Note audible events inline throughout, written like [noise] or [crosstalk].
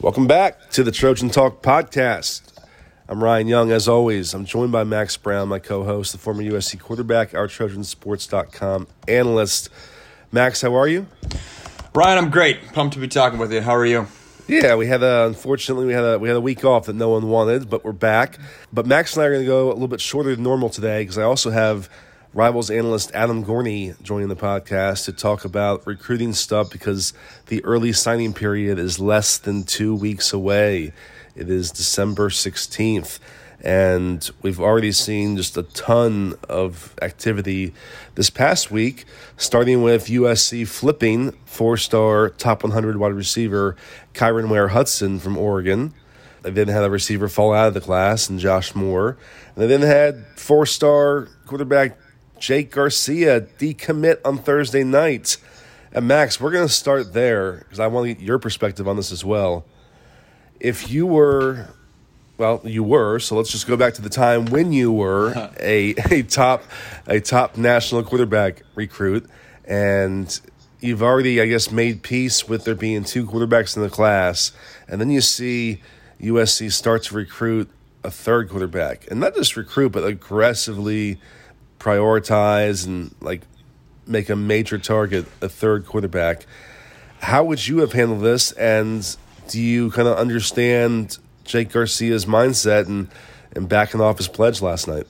Welcome back to the Trojan Talk podcast. I'm Ryan Young, as always. I'm joined by Max Brown, my co host, the former USC quarterback, our TrojanSports.com analyst. Max, how are you? Ryan, I'm great. Pumped to be talking with you. How are you? Yeah, we had a unfortunately we had a we had a week off that no one wanted, but we're back. But Max and I are going to go a little bit shorter than normal today because I also have Rivals analyst Adam Gorney joining the podcast to talk about recruiting stuff because the early signing period is less than two weeks away. It is December 16th, and we've already seen just a ton of activity this past week, starting with USC flipping four star top 100 wide receiver Kyron Ware Hudson from Oregon. They then had a receiver fall out of the class and Josh Moore. And they then had four star quarterback Jake Garcia decommit on Thursday night. And Max, we're going to start there because I want to get your perspective on this as well. If you were, well, you were, so let's just go back to the time when you were [laughs] a, a top a top national quarterback recruit, and you've already, I guess, made peace with there being two quarterbacks in the class, and then you see USC start to recruit a third quarterback, and not just recruit, but aggressively prioritize and like make a major target a third quarterback. How would you have handled this? And do you kind of understand Jake Garcia's mindset and, and backing off his pledge last night?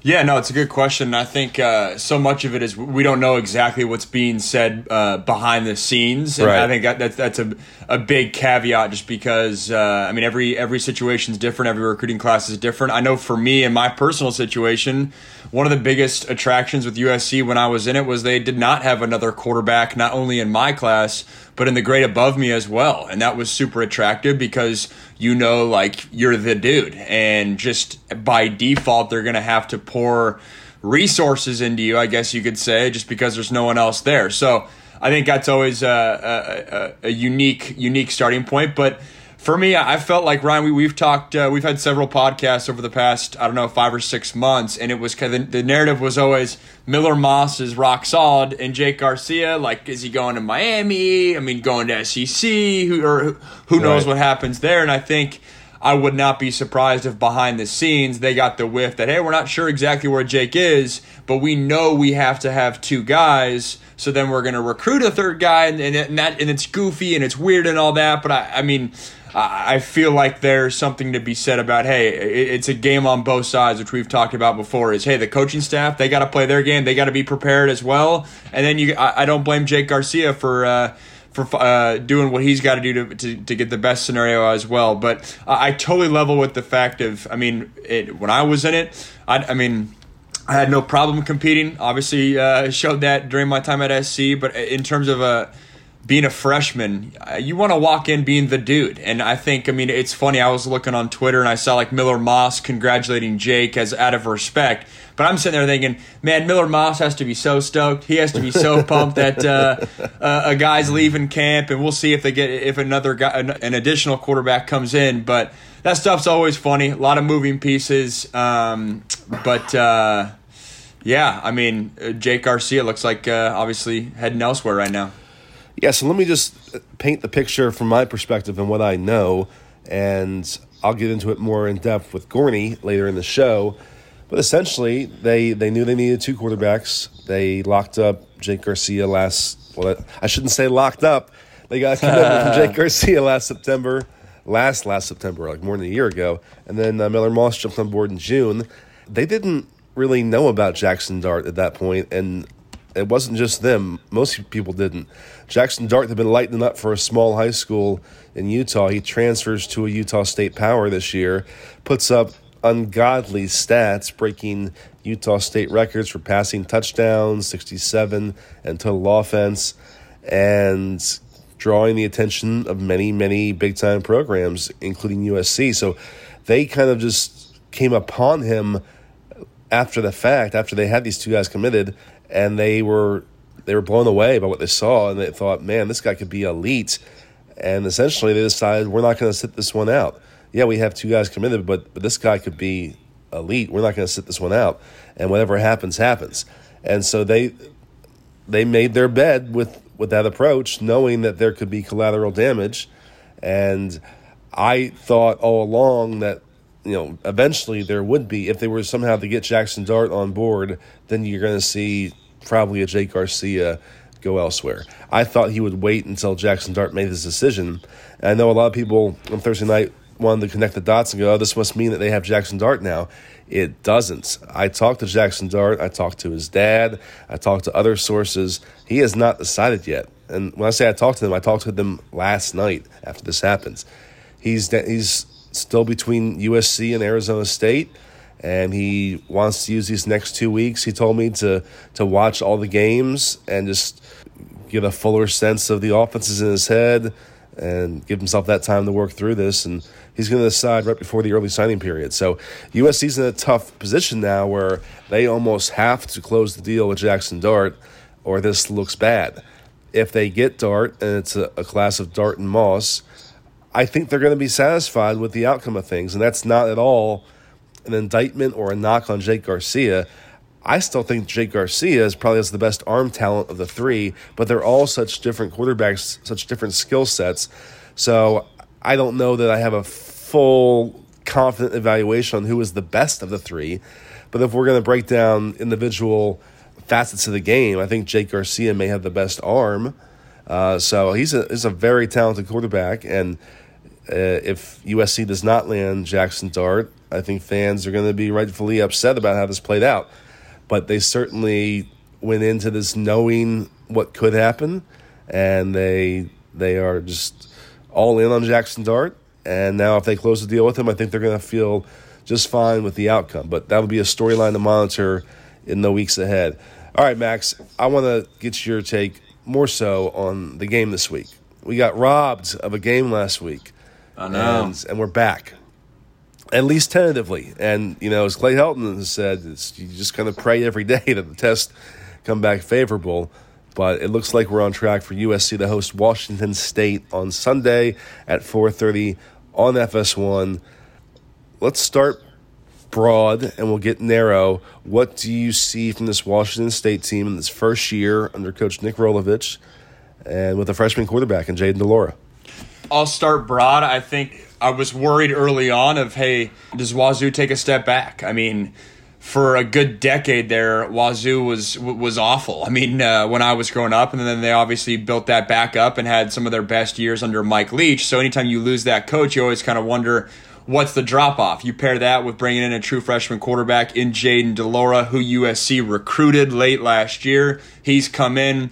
Yeah, no, it's a good question. I think uh, so much of it is we don't know exactly what's being said uh, behind the scenes, and Right. I think that, that's that's a, a big caveat. Just because uh, I mean, every every situation is different, every recruiting class is different. I know for me in my personal situation, one of the biggest attractions with USC when I was in it was they did not have another quarterback, not only in my class but in the grade above me as well, and that was super attractive because you know, like you're the dude, and just by default, they're gonna have to pour resources into you, I guess you could say, just because there's no one else there. So I think that's always a, a, a unique unique starting point. But for me, I felt like Ryan. We, we've talked, uh, we've had several podcasts over the past I don't know five or six months, and it was kind of the narrative was always Miller Moss is rock solid, and Jake Garcia, like, is he going to Miami? I mean, going to SEC? Who or who knows Right. what happens there? And I think. I would not be surprised if behind the scenes they got the whiff that hey, we're not sure exactly where Jake is, but we know we have to have two guys. So then we're going to recruit a third guy, and, and, and that and it's goofy and it's weird and all that. But I, I mean, I, feel like there's something to be said about hey, it's a game on both sides, which we've talked about before. Is hey, the coaching staff they got to play their game, they got to be prepared as well. And then you, I, don't blame Jake Garcia for. Uh, for uh, doing what he's got to do to, to, get the best scenario as well. But I I totally level with the fact of, I mean, it, when I was in it, I, I mean, I had no problem competing. Obviously, uh, showed that during my time at SC. But in terms of uh, being a freshman, uh, you want to walk in being the dude. And I think, I mean, it's funny. I was looking on Twitter and I saw like Miller Moss congratulating Jake as out of respect. But I'm sitting there thinking, man, Miller Moss has to be so stoked. He has to be so pumped that uh, [laughs] uh, a guy's leaving camp, and we'll see if they get if another guy, an, an additional quarterback comes in. But that stuff's always funny. A lot of moving pieces. Um, but uh, yeah, I mean, uh, Jake Garcia looks like uh, obviously heading elsewhere right now. Yeah, so let me just paint the picture from my perspective and what I know, and I'll get into it more in depth with Gorney later in the show. But essentially, they, they knew they needed two quarterbacks. They locked up Jake Garcia last. Well, I shouldn't say locked up. They got a commitment from Jake Garcia last September, last last September, like more than a year ago. And then uh, Miller Moss jumped on board in June. They didn't really know about Jackson Dart at that point, and it wasn't just them. Most people didn't. Jackson Dart had been lighting up for a small high school in Utah. He transfers to a Utah State Power this year, puts up ungodly stats, breaking Utah State records for passing touchdowns, 67, and total offense, and drawing the attention of many, many big time programs, including USC. So they kind of just came upon him after the fact, after they had these two guys committed, and they were they were blown away by what they saw, and they thought, man, this guy could be elite. And essentially, they decided we're not going to sit this one out. Yeah, we have two guys committed, but but this guy could be elite. We're not going to sit this one out, and whatever happens, happens. And so they they made their bed with with that approach, knowing that there could be collateral damage. And I thought all along that you know eventually there would be if they were somehow to get Jackson Dart on board, then you're going to see probably a Jake Garcia go elsewhere. I thought he would wait until Jackson Dart made his decision. And I know a lot of people on Thursday night wanted to connect the dots and go, oh, this must mean that they have Jackson Dart now. It doesn't. I talked to Jackson Dart. I talked to his dad. I talked to other sources. He has not decided yet. And when I say I talked to them, I talked to them last night after this happens. He's he's still between USC and Arizona State, and he wants to use these next two weeks. He told me to to watch all the games and just get a fuller sense of the offenses in his head and give himself that time to work through this. And he's going to decide right before the early signing period. So USC's in a tough position now where they almost have to close the deal with Jackson Dart, or this looks bad. If they get Dart and it's a, a class of Dart and Moss, I think they're going to be satisfied with the outcome of things. And that's not at all an indictment or a knock on Jake Garcia. I still think Jake Garcia is probably has the best arm talent of the three, but they're all such different quarterbacks, such different skill sets. So I don't know that I have a full confident evaluation on who is the best of the three. But if we're going to break down individual facets of the game, I think Jake Garcia may have the best arm. Uh, so he's a, he's a very talented quarterback. And uh, if USC does not land Jackson Dart, I think fans are going to be rightfully upset about how this played out but they certainly went into this knowing what could happen, and they they are just all in on Jackson Dart. And now, if they close the deal with him, I think they're going to feel just fine with the outcome. But that will be a storyline to monitor in the weeks ahead. All right, Max, I want to get your take more so on the game this week. We got robbed of a game last week. I know. And, and we're back at least tentatively. And you know, as Clay Helton has said, you just kind of pray every [laughs] day that the test come back favorable. But it looks like we're on track for USC to host Washington State on Sunday at 4:30 on FS1. Let's start broad and we'll get narrow. What do you see from this Washington State team in this first year under Coach Nick Rolovich and with a freshman quarterback and Jayden de Laura? I'll start broad. I think I was worried early on of hey, does Wazoo take a step back? I mean, for a good decade there, Wazoo was was awful. I mean, uh, when I was growing up, and then they obviously built that back up and had some of their best years under Mike Leach. So anytime you lose that coach, you always kind of wonder what's the drop off. You pair that with bringing in a true freshman quarterback in Jayden de Laura, who USC recruited late last year. He's come in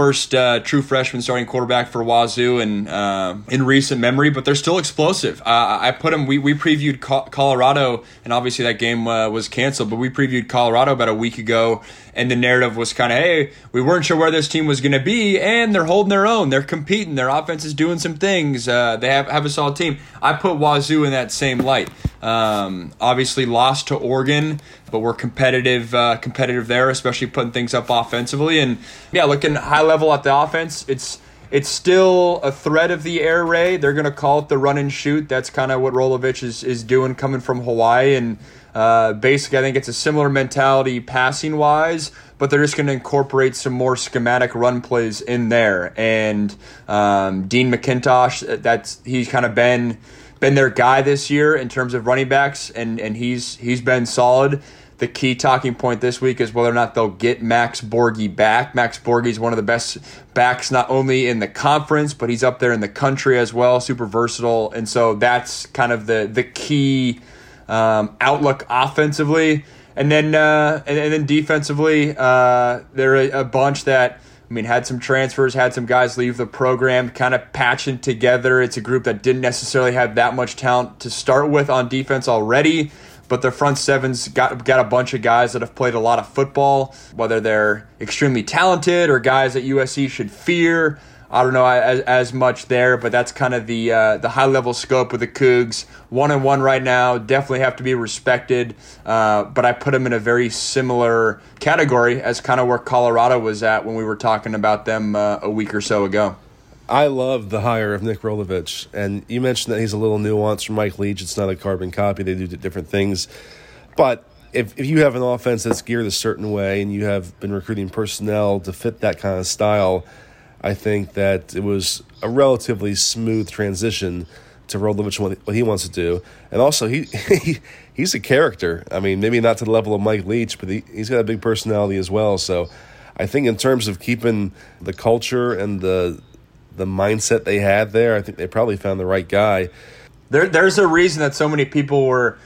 first uh, true freshman starting quarterback for Wazoo and uh, in recent memory, but they're still explosive. Uh, I put them. We, we previewed Colorado, and obviously that game uh, was canceled. But we previewed Colorado about a week ago, and the narrative was kind of, hey, we weren't sure where this team was going to be, and they're holding their own. They're competing. Their offense is doing some things. Uh, they have have a solid team. I put Wazoo in that same light. Um, obviously lost to Oregon, but we're competitive, uh, competitive there, especially putting things up offensively. And yeah, looking high level at the offense, it's it's still a threat of the air raid. They're going to call it the run and shoot. That's kind of what Rolovich is, is doing coming from Hawaii. And uh, basically, I think it's a similar mentality passing wise, but they're just going to incorporate some more schematic run plays in there. And um, Deon McIntosh, that's he's kind of been been their guy this year in terms of running backs, and and he's he's been solid. The key talking point this week is whether or not they'll get Max Borghi back. Max Borghi is one of the best backs, not only in the conference, but he's up there in the country as well. Super versatile, and so that's kind of the the key um, outlook offensively. And then uh, and, and, then defensively, uh, they're a, a bunch that I mean, had some transfers, had some guys leave the program, kind of patching together. It's a group that didn't necessarily have that much talent to start with on defense already, but their front sevens got got a bunch of guys that have played a lot of football, whether they're extremely talented or guys that USC should fear. I don't know as, as much there, but that's kind of the uh, the high level scope of the Cougs. One and one right now, definitely have to be respected. Uh, but I put them in a very similar category as kind of where Colorado was at when we were talking about them uh, a week or so ago. I love the hire of Nick Rolovich, and you mentioned that he's a little nuanced from Mike Leach. It's not a carbon copy; they do different things, but if, if you have an offense that's geared a certain way and you have been recruiting personnel to fit that kind of style, I think that it was a relatively smooth transition to Rolovich what, what he wants to do, and also he, [laughs] he he's a character. I mean, maybe not to the level of Mike Leach, but he, he's got a big personality as well. So, I think in terms of keeping the culture and the the mindset they had there, I think they probably found the right guy. There, there's a reason that so many people were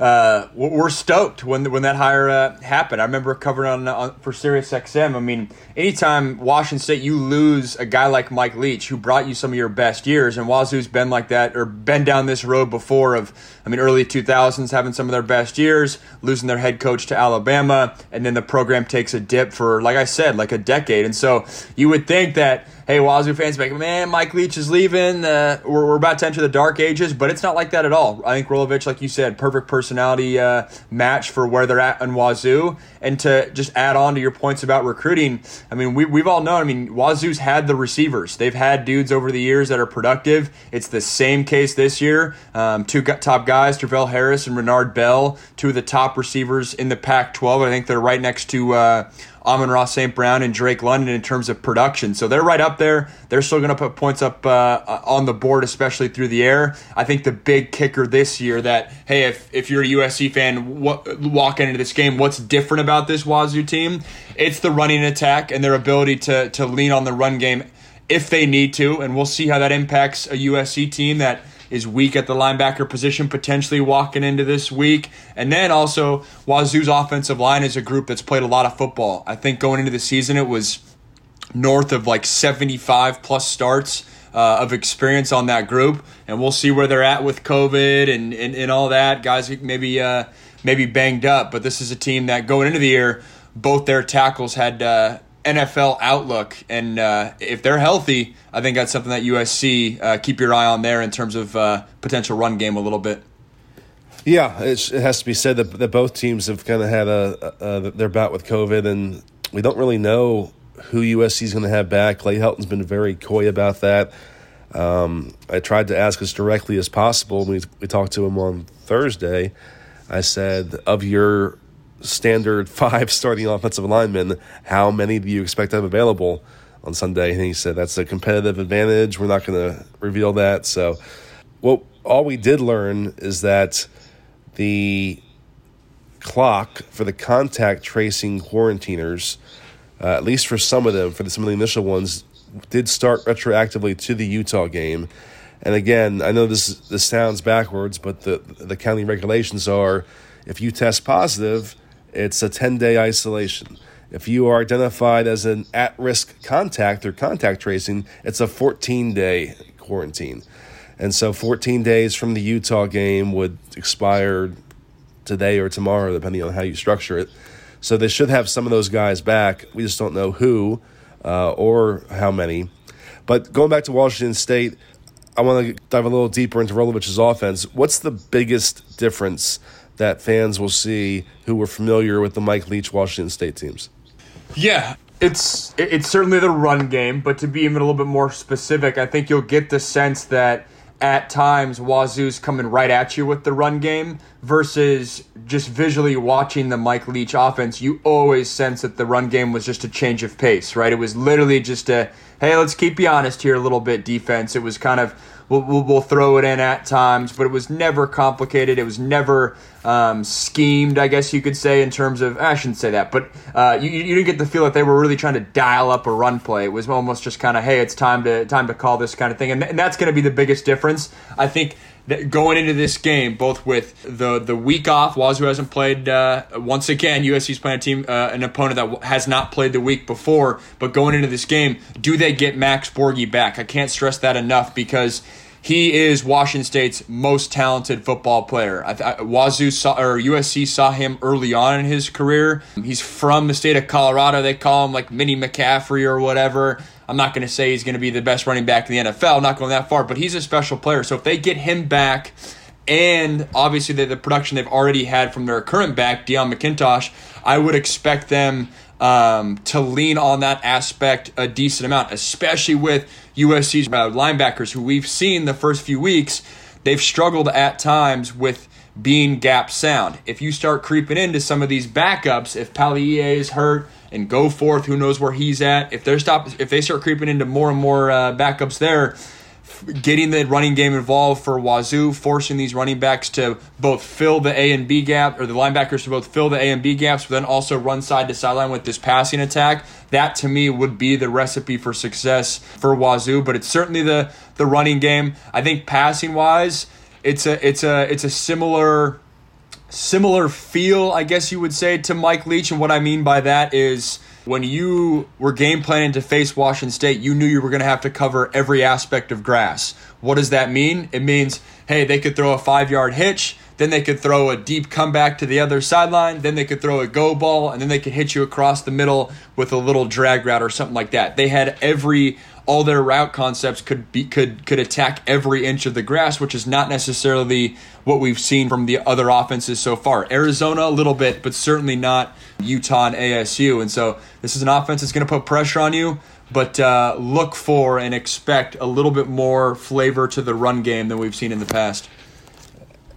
uh, we're stoked when when that hire uh, happened. I remember covering on, on for Sirius XM. I mean, anytime Washington State you lose a guy like Mike Leach who brought you some of your best years, and Wazoo's been like that or been down this road before. Of I mean, early 2000s having some of their best years, losing their head coach to Alabama, and then the program takes a dip for like I said, like a decade. And so you would think that hey, Wazoo fans, like, man, Mike Leach is leaving. Uh, we're, we're about to enter the dark ages, but it's not like that at all. I think Rolovich, like you said, perfect personality uh, match for where they're at in Wazoo. And to just add on to your points about recruiting, I mean, we, we've all known, I mean, Wazoo's had the receivers. They've had dudes over the years that are productive. It's the same case this year. Um, two top guys, Travell Harris and Renard Bell, two of the top receivers in the Pac 12. I think they're right next to. Uh, Amon-Ra St. Brown and Drake London in terms of production. So they're right up there. They're still going to put points up uh, on the board, especially through the air. I think the big kicker this year that, hey, if, if you're a USC fan what, walking into this game, what's different about this Wazoo team? It's the running attack and their ability to, to lean on the run game if they need to. And we'll see how that impacts a USC team that – is weak at the linebacker position, potentially walking into this week. And then also, Wazoo's offensive line is a group that's played a lot of football. I think going into the season, it was north of like 75 plus starts. Uh, of experience on that group, and we'll see where they're at with COVID and, and, and all that. Guys maybe uh, maybe banged up, but this is a team that going into the year, both their tackles had uh, NFL outlook, and uh, if they're healthy, I think that's something that USC uh, keep your eye on there in terms of uh, potential run game a little bit. Yeah, it has to be said that, that both teams have kind of had a, a, their bout with COVID, and we don't really know who USC is going to have back. Clay Helton's been very coy about that. Um, I tried to ask as directly as possible. We we talked to him on Thursday. I said, of your standard [laughs] five starting offensive linemen, how many do you expect to have available on Sunday? And he said that's a competitive advantage. We're not going to reveal that. So, well, all we did learn is that the clock for the contact tracing quarantiners, uh, at least for some of them, for the, some of the initial ones, did start retroactively to the Utah game. And again, I know this this sounds backwards, but the the county regulations are if you test positive it's a 10 day isolation. If you are identified as an at risk contact or contact tracing, it's a 14 day quarantine. And so 14 days from the Utah game would expire today or tomorrow, depending on how you structure it. So they should have some of those guys back. We just don't know who uh, or how many. But going back to Washington State, I want to dive a little deeper into Rolovich's offense. What's the biggest difference that fans will see who were familiar with the Mike Leach Washington State teams? Yeah, it's it's certainly the run game, but to be even a little bit more specific, I think you'll get the sense that at times Wazoo's coming right at you with the run game versus just visually watching the Mike Leach offense. You always sense that the run game was just a change of pace, right? It was literally just a hey, let's keep you honest here a little bit defense. It was kind of we'll, we'll, we'll throw it in at times, but it was never complicated. It was never um, schemed, I guess you could say, in terms of, I shouldn't say that, but uh, you, you didn't get the feel that they were really trying to dial up a run play. It was almost just kind of, hey, it's time to time to call this kind of thing. And, and that's going to be the biggest difference. I think going into this game, both with the the week off, Wazoo hasn't played. Uh, once again, USC's playing a team, uh, an opponent that has not played the week before. But going into this game, do they get Max Borghi back? I can't stress that enough because he is Washington State's most talented football player. I, I, Wazoo saw, or USC saw him early on in his career. He's from the state of Colorado. They call him like Mini McCaffrey or whatever. I'm not going to say he's going to be the best running back in the NFL. Not going that far, but he's a special player. So if they get him back, and obviously the, the production they've already had from their current back, Deon McIntosh, I would expect them um, to lean on that aspect a decent amount, especially with USC's uh, linebackers, who we've seen the first few weeks they've struggled at times with being gap sound. If you start creeping into some of these backups, if Palaie is hurt and Goforth, who knows where he's at, if they're stop, if they start creeping into more and more uh, backups there, getting the running game involved for Wazoo, forcing these running backs to both fill the A and B gap, or the linebackers to both fill the A and B gaps, but then also run side to sideline with this passing attack. That to me would be the recipe for success for Wazoo. But it's certainly the the running game. I think passing wise it's a it's a it's a similar similar feel, I guess you would say, to Mike Leach. And what I mean by that is when you were game planning to face Washington State, you knew you were going to have to cover every aspect of grass. What does that mean? It means, hey, they could throw a five yard hitch, then they could throw a deep comeback to the other sideline, then they could throw a go ball, and then they could hit you across the middle with a little drag route or something like that. They had every all their route concepts could be could could attack every inch of the grass, which is not necessarily what we've seen from the other offenses so far. Arizona a little bit, but certainly not Utah and ASU. And so this is an offense that's going to put pressure on you, but uh, look for and expect a little bit more flavor to the run game than we've seen in the past.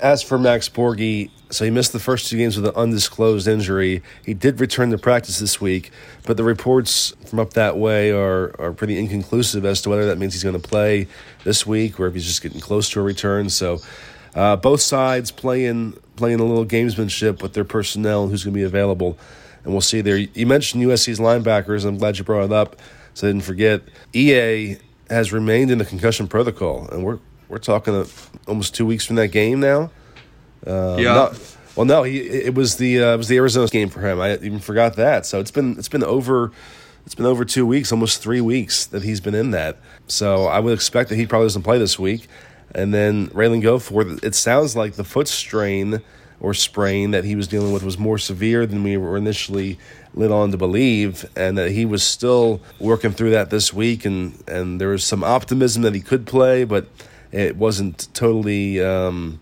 As for Max Borghi, so he missed the first two games with an undisclosed injury. He did return to practice this week, but the reports from up that way are, are pretty inconclusive as to whether that means he's going to play this week or if he's just getting close to a return. So uh, both sides playing playing a little gamesmanship with their personnel and who's going to be available, and we'll see there. You mentioned USC's linebackers. I'm glad you brought it up, so I didn't forget. EA has remained in the concussion protocol, and we're we're talking almost two weeks from that game now. Uh, yeah. Not, well, no, he it was the uh, it was the Arizona game for him. I even forgot that. So it's been it's been over it's been over two weeks, almost three weeks that he's been in that. So I would expect that he probably doesn't play this week. And then Ralen Goforth, it sounds like the foot strain or sprain that he was dealing with was more severe than we were initially led on to believe, and that he was still working through that this week. And, and there was some optimism that he could play, but it wasn't totally um,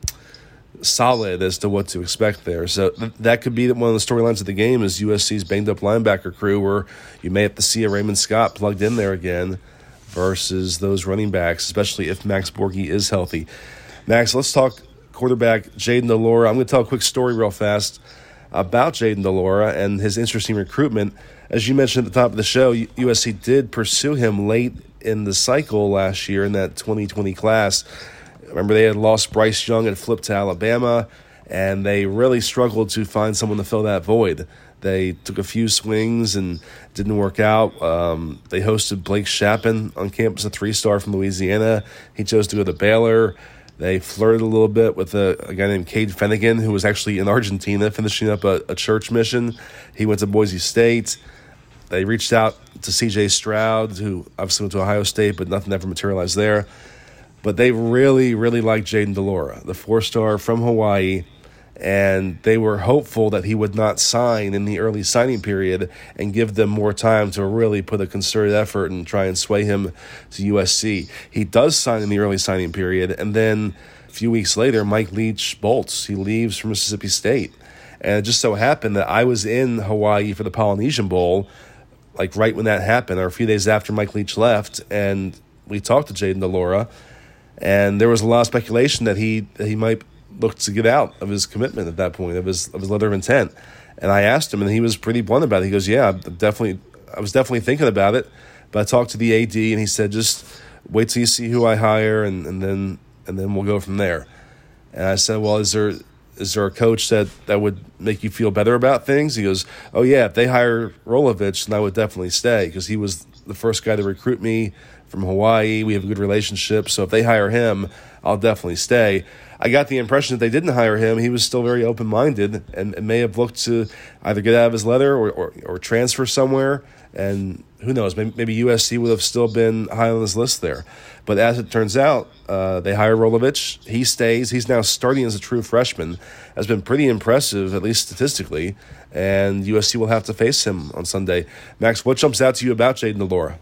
solid as to what to expect there. So th- that could be one of the storylines of the game is USC's banged up linebacker crew, where you may have to see a Raymond Scott plugged in there again versus those running backs, especially if Max Borghi is healthy. Max, let's talk quarterback Jayden de Laura. I'm going to tell a quick story real fast about Jayden de Laura and his interesting recruitment. As you mentioned at the top of the show, USC did pursue him late in the cycle last year in that 2020 class. Remember, they had lost Bryce Young and flipped to Alabama, and they really struggled to find someone to fill that void. They took a few swings and didn't work out. Um, they hosted Blake Shapen on campus, a three star from Louisiana. He chose to go to Baylor. They flirted a little bit with a, a guy named Cade Fennegan, who was actually in Argentina finishing up a, a church mission. He went to Boise State. They reached out to CJ Stroud, who obviously went to Ohio State, but nothing ever materialized there. But they really, really liked Jayden de Laura, the four star from Hawaii, and they were hopeful that he would not sign in the early signing period and give them more time to really put a concerted effort and try and sway him to USC. He does sign in the early signing period, and then a few weeks later, Mike Leach bolts. He leaves for Mississippi State. And it just so happened that I was in Hawaii for the Polynesian Bowl like right when that happened, or a few days after Mike Leach left, and we talked to Jayden de Laura, and there was a lot of speculation that he that he might look to get out of his commitment at that point of his of his letter of intent. And I asked him, and he was pretty blunt about it. He goes, "Yeah, I'm definitely, I was definitely thinking about it, but I talked to the AD, and he said just wait till you see who I hire, and, and then and then we'll go from there." And I said, "Well, is there is there a coach that, that would make you feel better about things? He goes, Oh, yeah, if they hire Rolovich, then I would definitely stay because he was the first guy to recruit me from Hawaii. We have a good relationship. So if they hire him, I'll definitely stay. I got the impression that they didn't hire him. He was still very open minded and, and, may have looked to either get out of his leather or, or, or transfer somewhere. And who knows, maybe, maybe USC would have still been high on his list there. But as it turns out, uh, they hire Rolovich. He stays. He's now starting as a true freshman. Has been pretty impressive, at least statistically. And USC will have to face him on Sunday. Max, what jumps out to you about Jayden de Laura?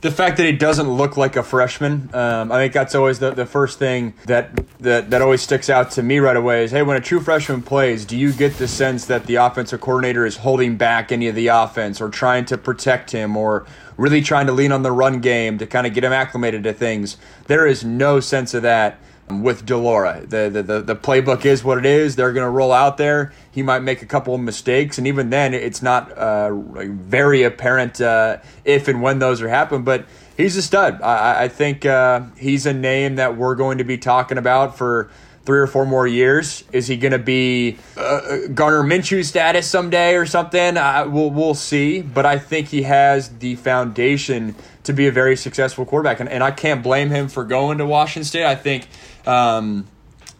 The fact that he doesn't look like a freshman, um, I think that's always the, the first thing that, that that always sticks out to me right away is hey, when a true freshman plays, do you get the sense that the offensive coordinator is holding back any of the offense or trying to protect him or really trying to lean on the run game to kind of get him acclimated to things? There is no sense of that with de Laura. The, the, the, the playbook is what it is. They're going to roll out there. He might make a couple of mistakes, and even then, it's not uh, very apparent uh, if and when those are happening. But he's a stud. I, I think uh, he's a name that we're going to be talking about for three or four more years. Is he going to be uh, uh, Minshew status someday or something? Uh, we'll we'll see. But I think he has the foundation to be a very successful quarterback, and, and I can't blame him for going to Washington State. I think. Um,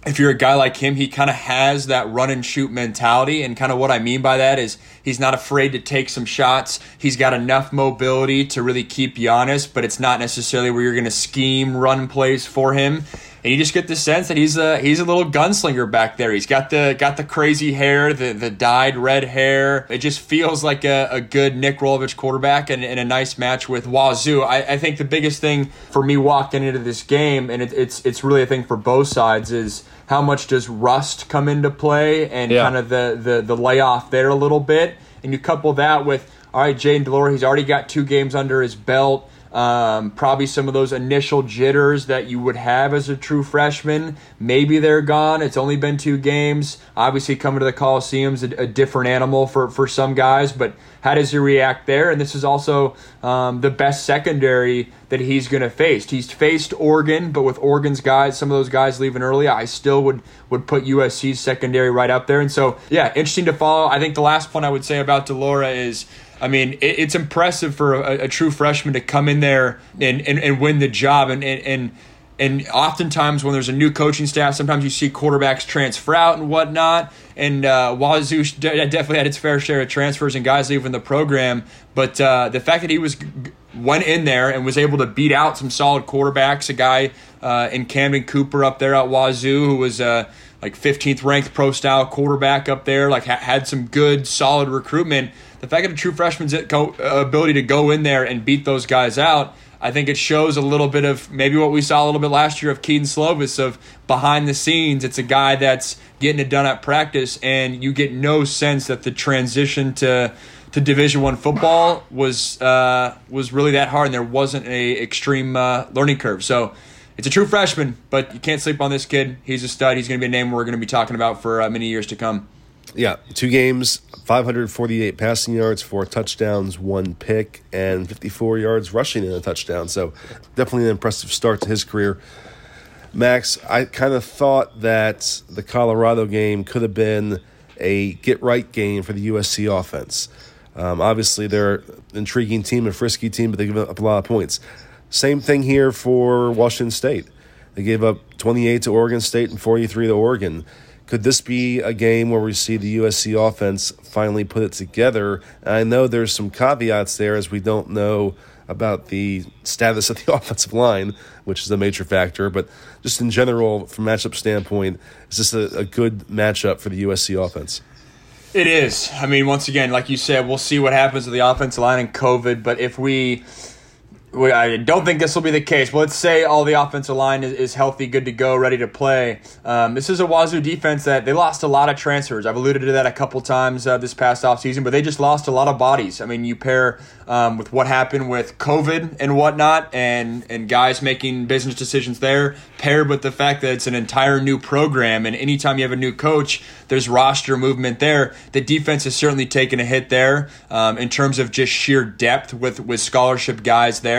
if you're a guy like him, he kind of has that run and shoot mentality. And kind of what I mean by that is he's not afraid to take some shots. He's got enough mobility to really keep honest, but it's not necessarily where you're going to scheme run plays for him and you just get the sense that he's a he's a little gunslinger back there. He's got the got the crazy hair, the the dyed red hair. It just feels like a, a good Nick Rolovich quarterback and, and a nice match with Wazoo. I, I think the biggest thing for me walking into this game, and it, it's it's really a thing for both sides, is how much does rust come into play and yeah. kind of the, the the layoff there a little bit, and you couple that with all right, Jayden de Laura, he's already got two games under his belt. Um, probably some of those initial jitters that you would have as a true freshman. Maybe they're gone. It's only been two games. Obviously, coming to the Coliseum's a, a different animal for, for some guys, but how does he react there? And this is also um, the best secondary that he's going to face. He's faced Oregon, but with Oregon's guys, some of those guys leaving early, I still would would put USC's secondary right up there. And so, yeah, interesting to follow. I think the last point I would say about de Laura is I mean, it, it's impressive for a, a, true freshman to come in there and, and, and win the job. And, and, and, oftentimes when there's a new coaching staff, sometimes you see quarterbacks transfer out and whatnot. And uh, Wazoo definitely had its fair share of transfers and guys leaving the program. But uh, the fact that he was went in there and was able to beat out some solid quarterbacks, a guy uh, in Cammon Cooper up there at Wazoo who was uh, like 15th ranked pro style quarterback up there, like ha- had some good solid recruitment the fact that a true freshman's ability to go in there and beat those guys out, I think it shows a little bit of maybe what we saw a little bit last year of Kedon Slovis of behind the scenes. It's a guy that's getting it done at practice, and you get no sense that the transition to to Division One football was uh, was really that hard, and there wasn't a extreme uh, learning curve. So it's a true freshman, but you can't sleep on this kid. He's a stud. He's going to be a name we're going to be talking about for uh, many years to come. Yeah, two games, 548 passing yards, four touchdowns, one pick, and 54 yards rushing in a touchdown. So definitely an impressive start to his career. Max, I kind of thought that the Colorado game could have been a get right game for the USC offense. Um, obviously, they're an intriguing team, a frisky team, but they give up a lot of points. Same thing here for Washington State. They gave up 28 to Oregon State and 43 to Oregon. Could this be a game where we see the USC offense finally put it together? I know there's some caveats there as we don't know about the status of the [laughs] offensive line, which is a major factor. But just in general, from matchup standpoint, is this a, a good matchup for the USC offense? It is. I mean, once again, like you said, we'll see what happens with the offensive line and COVID. But if we I don't think this will be the case. Let's say all the offensive line is, is healthy, good to go, ready to play. Um, this is a Wazoo defense that they lost a lot of transfers. I've alluded to that a couple times uh, this past offseason, but they just lost a lot of bodies. I mean, you pair um, with what happened with COVID and whatnot, and, and guys making business decisions there, paired with the fact that it's an entire new program, and anytime you have a new coach, there's roster movement there. The defense has certainly taken a hit there um, in terms of just sheer depth with, with scholarship guys there.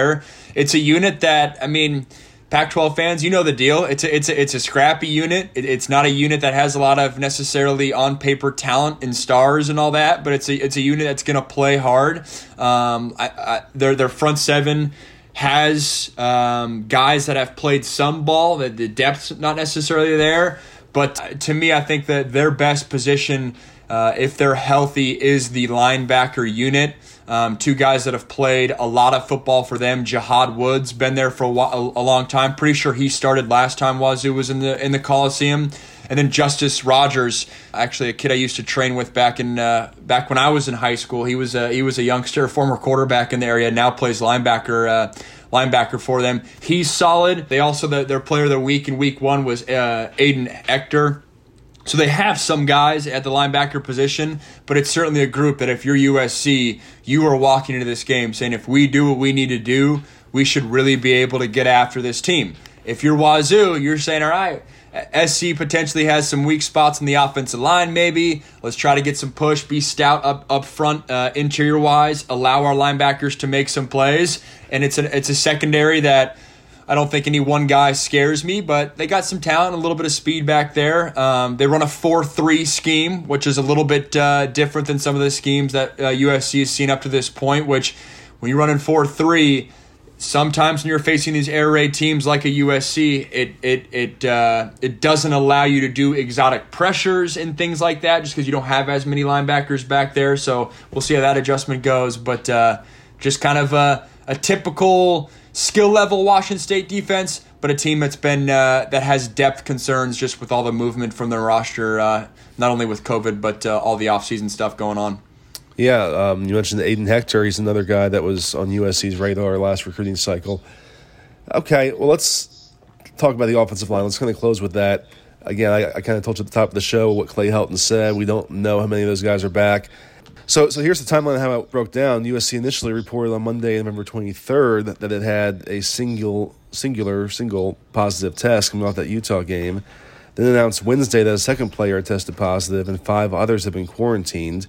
It's a unit that, I mean, Pac-12 fans, you know the deal. It's a, it's a, it's a scrappy unit. It, it's not a unit that has a lot of necessarily on paper talent and stars and all that, but it's a it's a unit that's going to play hard. Um, I, I, their their front seven has um, guys that have played some ball. That the depth's not necessarily there, but to me, I think that their best position, uh, if they're healthy, is the linebacker unit. Um, two guys that have played a lot of football for them. Jahad Woods been there for a, while, a, long time. Pretty sure he started last time Wazoo was in the in the Coliseum. And then Justus Rogers, actually a kid I used to train with back in uh, back when I was in high school. He was a, he was a youngster, former quarterback in the area. Now plays linebacker. Uh, linebacker for them. He's solid. They also the, their player of the week in week one was uh, Ayden Hector. So they have some guys at the linebacker position, but it's certainly a group that if you're USC, you are walking into this game saying if we do what we need to do, we should really be able to get after this team. if you're Wazoo, you're saying, all right, SC potentially has some weak spots in the offensive line. Maybe let's try to get some push, be stout up up front, uh, interior wise, allow our linebackers to make some plays, and it's a it's a secondary that I don't think any one guy scares me, but they got some talent, a little bit of speed back there. Um, they run a 4 3 scheme, which is a little bit uh, different than some of the schemes that uh, USC has seen up to this point, which when you're running 4 3, sometimes when you're facing these air raid teams like a USC, it it it uh, it doesn't allow you to do exotic pressures and things like that, just because you don't have as many linebackers back there. So we'll see how that adjustment goes. But uh, just kind of a, a typical skill level Washington State defense, but a team that's been uh, that has depth concerns just with all the movement from the roster, uh, not only with COVID but uh, all the offseason stuff going on. Yeah, um, you mentioned Ayden Hector. He's another guy that was on USC's radar last recruiting cycle. Okay, well let's talk about the offensive line. Let's kind of close with that. Again, I, I kind of told you at the top of the show what Clay Helton said. We don't know how many of those guys are back. So, so here's the timeline of how it broke down. USC initially reported on Monday, November 23rd, that it had a single, singular, single positive test coming off that Utah game. Then announced Wednesday that a second player tested positive and five others have been quarantined.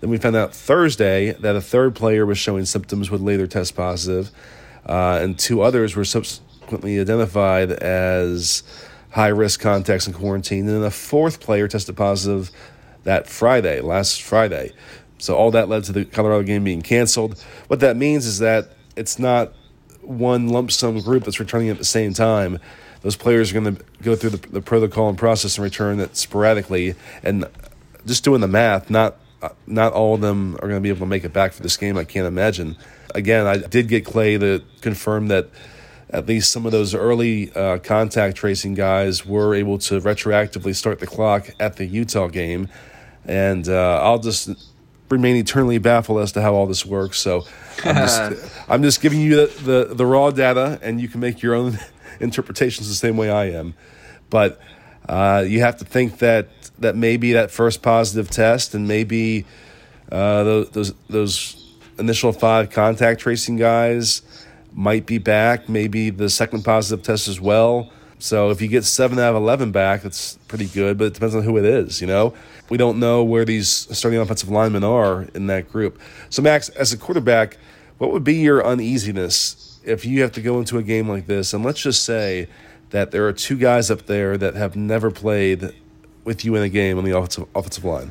Then we found out Thursday that a third player was showing symptoms would later test positive, uh, and two others were subsequently identified as high risk contacts in quarantine. And then a fourth player tested positive that Friday, last Friday. So all that led to the Colorado game being canceled. What that means is that it's not one lump sum group that's returning at the same time. Those players are going to go through the, the protocol and process and return that sporadically. And just doing the math, not not all of them are going to be able to make it back for this game. I can't imagine. Again, I did get Clay to confirm that at least some of those early uh, contact tracing guys were able to retroactively start the clock at the Utah game. And uh, I'll just remain eternally baffled as to how all this works. So I'm just, [laughs] I'm just giving you the, the, the, raw data, and you can make your own [laughs] interpretations the same way I am. But uh, you have to think that that maybe that first positive test and maybe uh, those, those those initial five contact tracing guys might be back. Maybe the second positive test as well. So if you get seven out of eleven back, that's pretty good. But it depends on who it is. You know, we don't know where these starting offensive linemen are in that group. So Max, as a quarterback, what would be your uneasiness if you have to go into a game like this? And let's just say that there are two guys up there that have never played with you in a game on the offensive offensive line.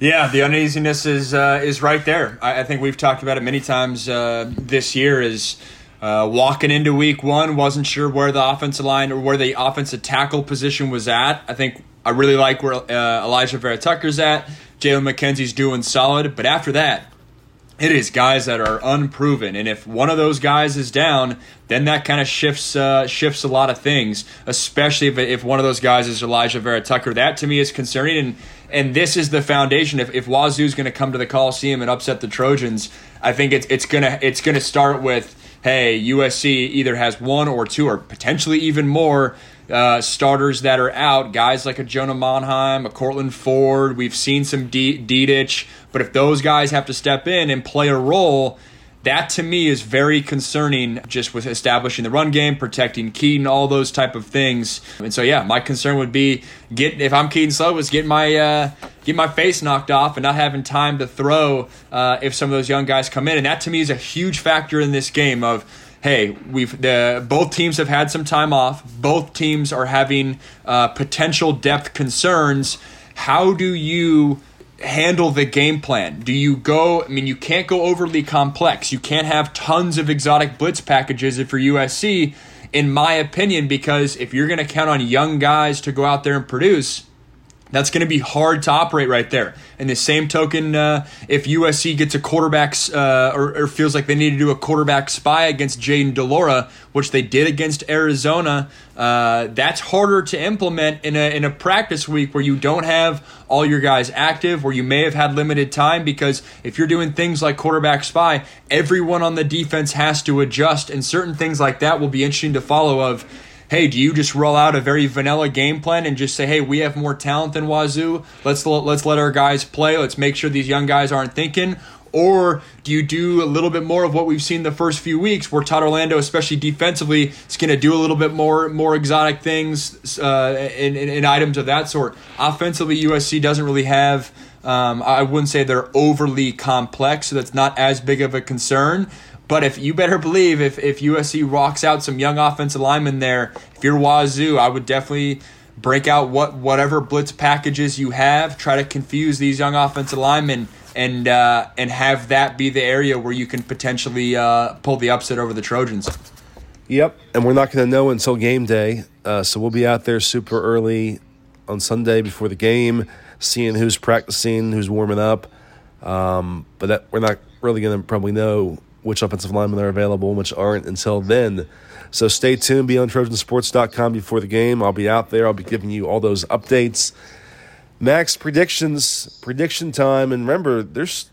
Yeah, the uneasiness is uh, is right there. I, I, think we've talked about it many times uh, this year. Is uh, walking into week one, wasn't sure where the offensive line or where the offensive tackle position was at. I think I really like where uh, Alijah Vera Tucker's at. Jalen McKenzie's doing solid, but after that, it is guys that are unproven, and if one of those guys is down, then that kind of shifts uh, shifts a lot of things. Especially if, if one of those guys is Alijah Vera Tucker, that to me is concerning. And and this is the foundation. If if Wazoo's going to come to the Coliseum and upset the Trojans, I think it's it's gonna it's gonna start with hey, USC either has one or two or potentially even more uh, starters that are out, guys like a Jonah Monheim, a Courtland Ford. We've seen some D- Dedich, but if those guys have to step in and play a role, that to me is very concerning just with establishing the run game protecting Kedon all those type of things and so yeah my concern would be get if i'm Kedon Slovis get my uh, get my face knocked off and not having time to throw uh, if some of those young guys come in and that to me is a huge factor in this game of hey, we've the both teams have had some time off. Both teams are having uh, potential depth concerns. How do you handle the game plan? Do you go? I mean, you can't go overly complex. You can't have tons of exotic blitz packages if you're USC, in my opinion, because if you're going to count on young guys to go out there and produce that's going to be hard to operate right there. In the same token, uh, if USC gets a quarterback uh, or, or, feels like they need to do a quarterback spy against Jayden de Laura, which they did against Arizona, uh, that's harder to implement in a, in a practice week where you don't have all your guys active, where you may have had limited time. Because if you're doing things like quarterback spy, everyone on the defense has to adjust, and certain things like that will be interesting to follow. Of hey, do you just roll out a very vanilla game plan and just say, hey, we have more talent than Wazoo. Let's let's let our guys play. Let's make sure these young guys aren't thinking. Or do you do a little bit more of what we've seen the first few weeks, where Todd Orlando, especially defensively, is going to do a little bit more more exotic things uh, in, in items of that sort? Offensively, USC doesn't really have. Um, I wouldn't say they're overly complex, so that's not as big of a concern. But if you better believe if, if USC rocks out some young offensive linemen there, if you're Wazoo, I would definitely break out what whatever blitz packages you have, try to confuse these young offensive linemen and uh, and have that be the area where you can potentially uh, pull the upset over the Trojans. Yep, and we're not going to know until game day, uh, so we'll be out there super early on Sunday before the game, seeing who's practicing, who's warming up. Um, but that, we're not really going to probably know which offensive linemen are available and which aren't until then. So stay tuned. Be on TrojanSports.com before the game. I'll be out there. I'll be giving you all those updates. Max predictions, prediction time, and remember, there's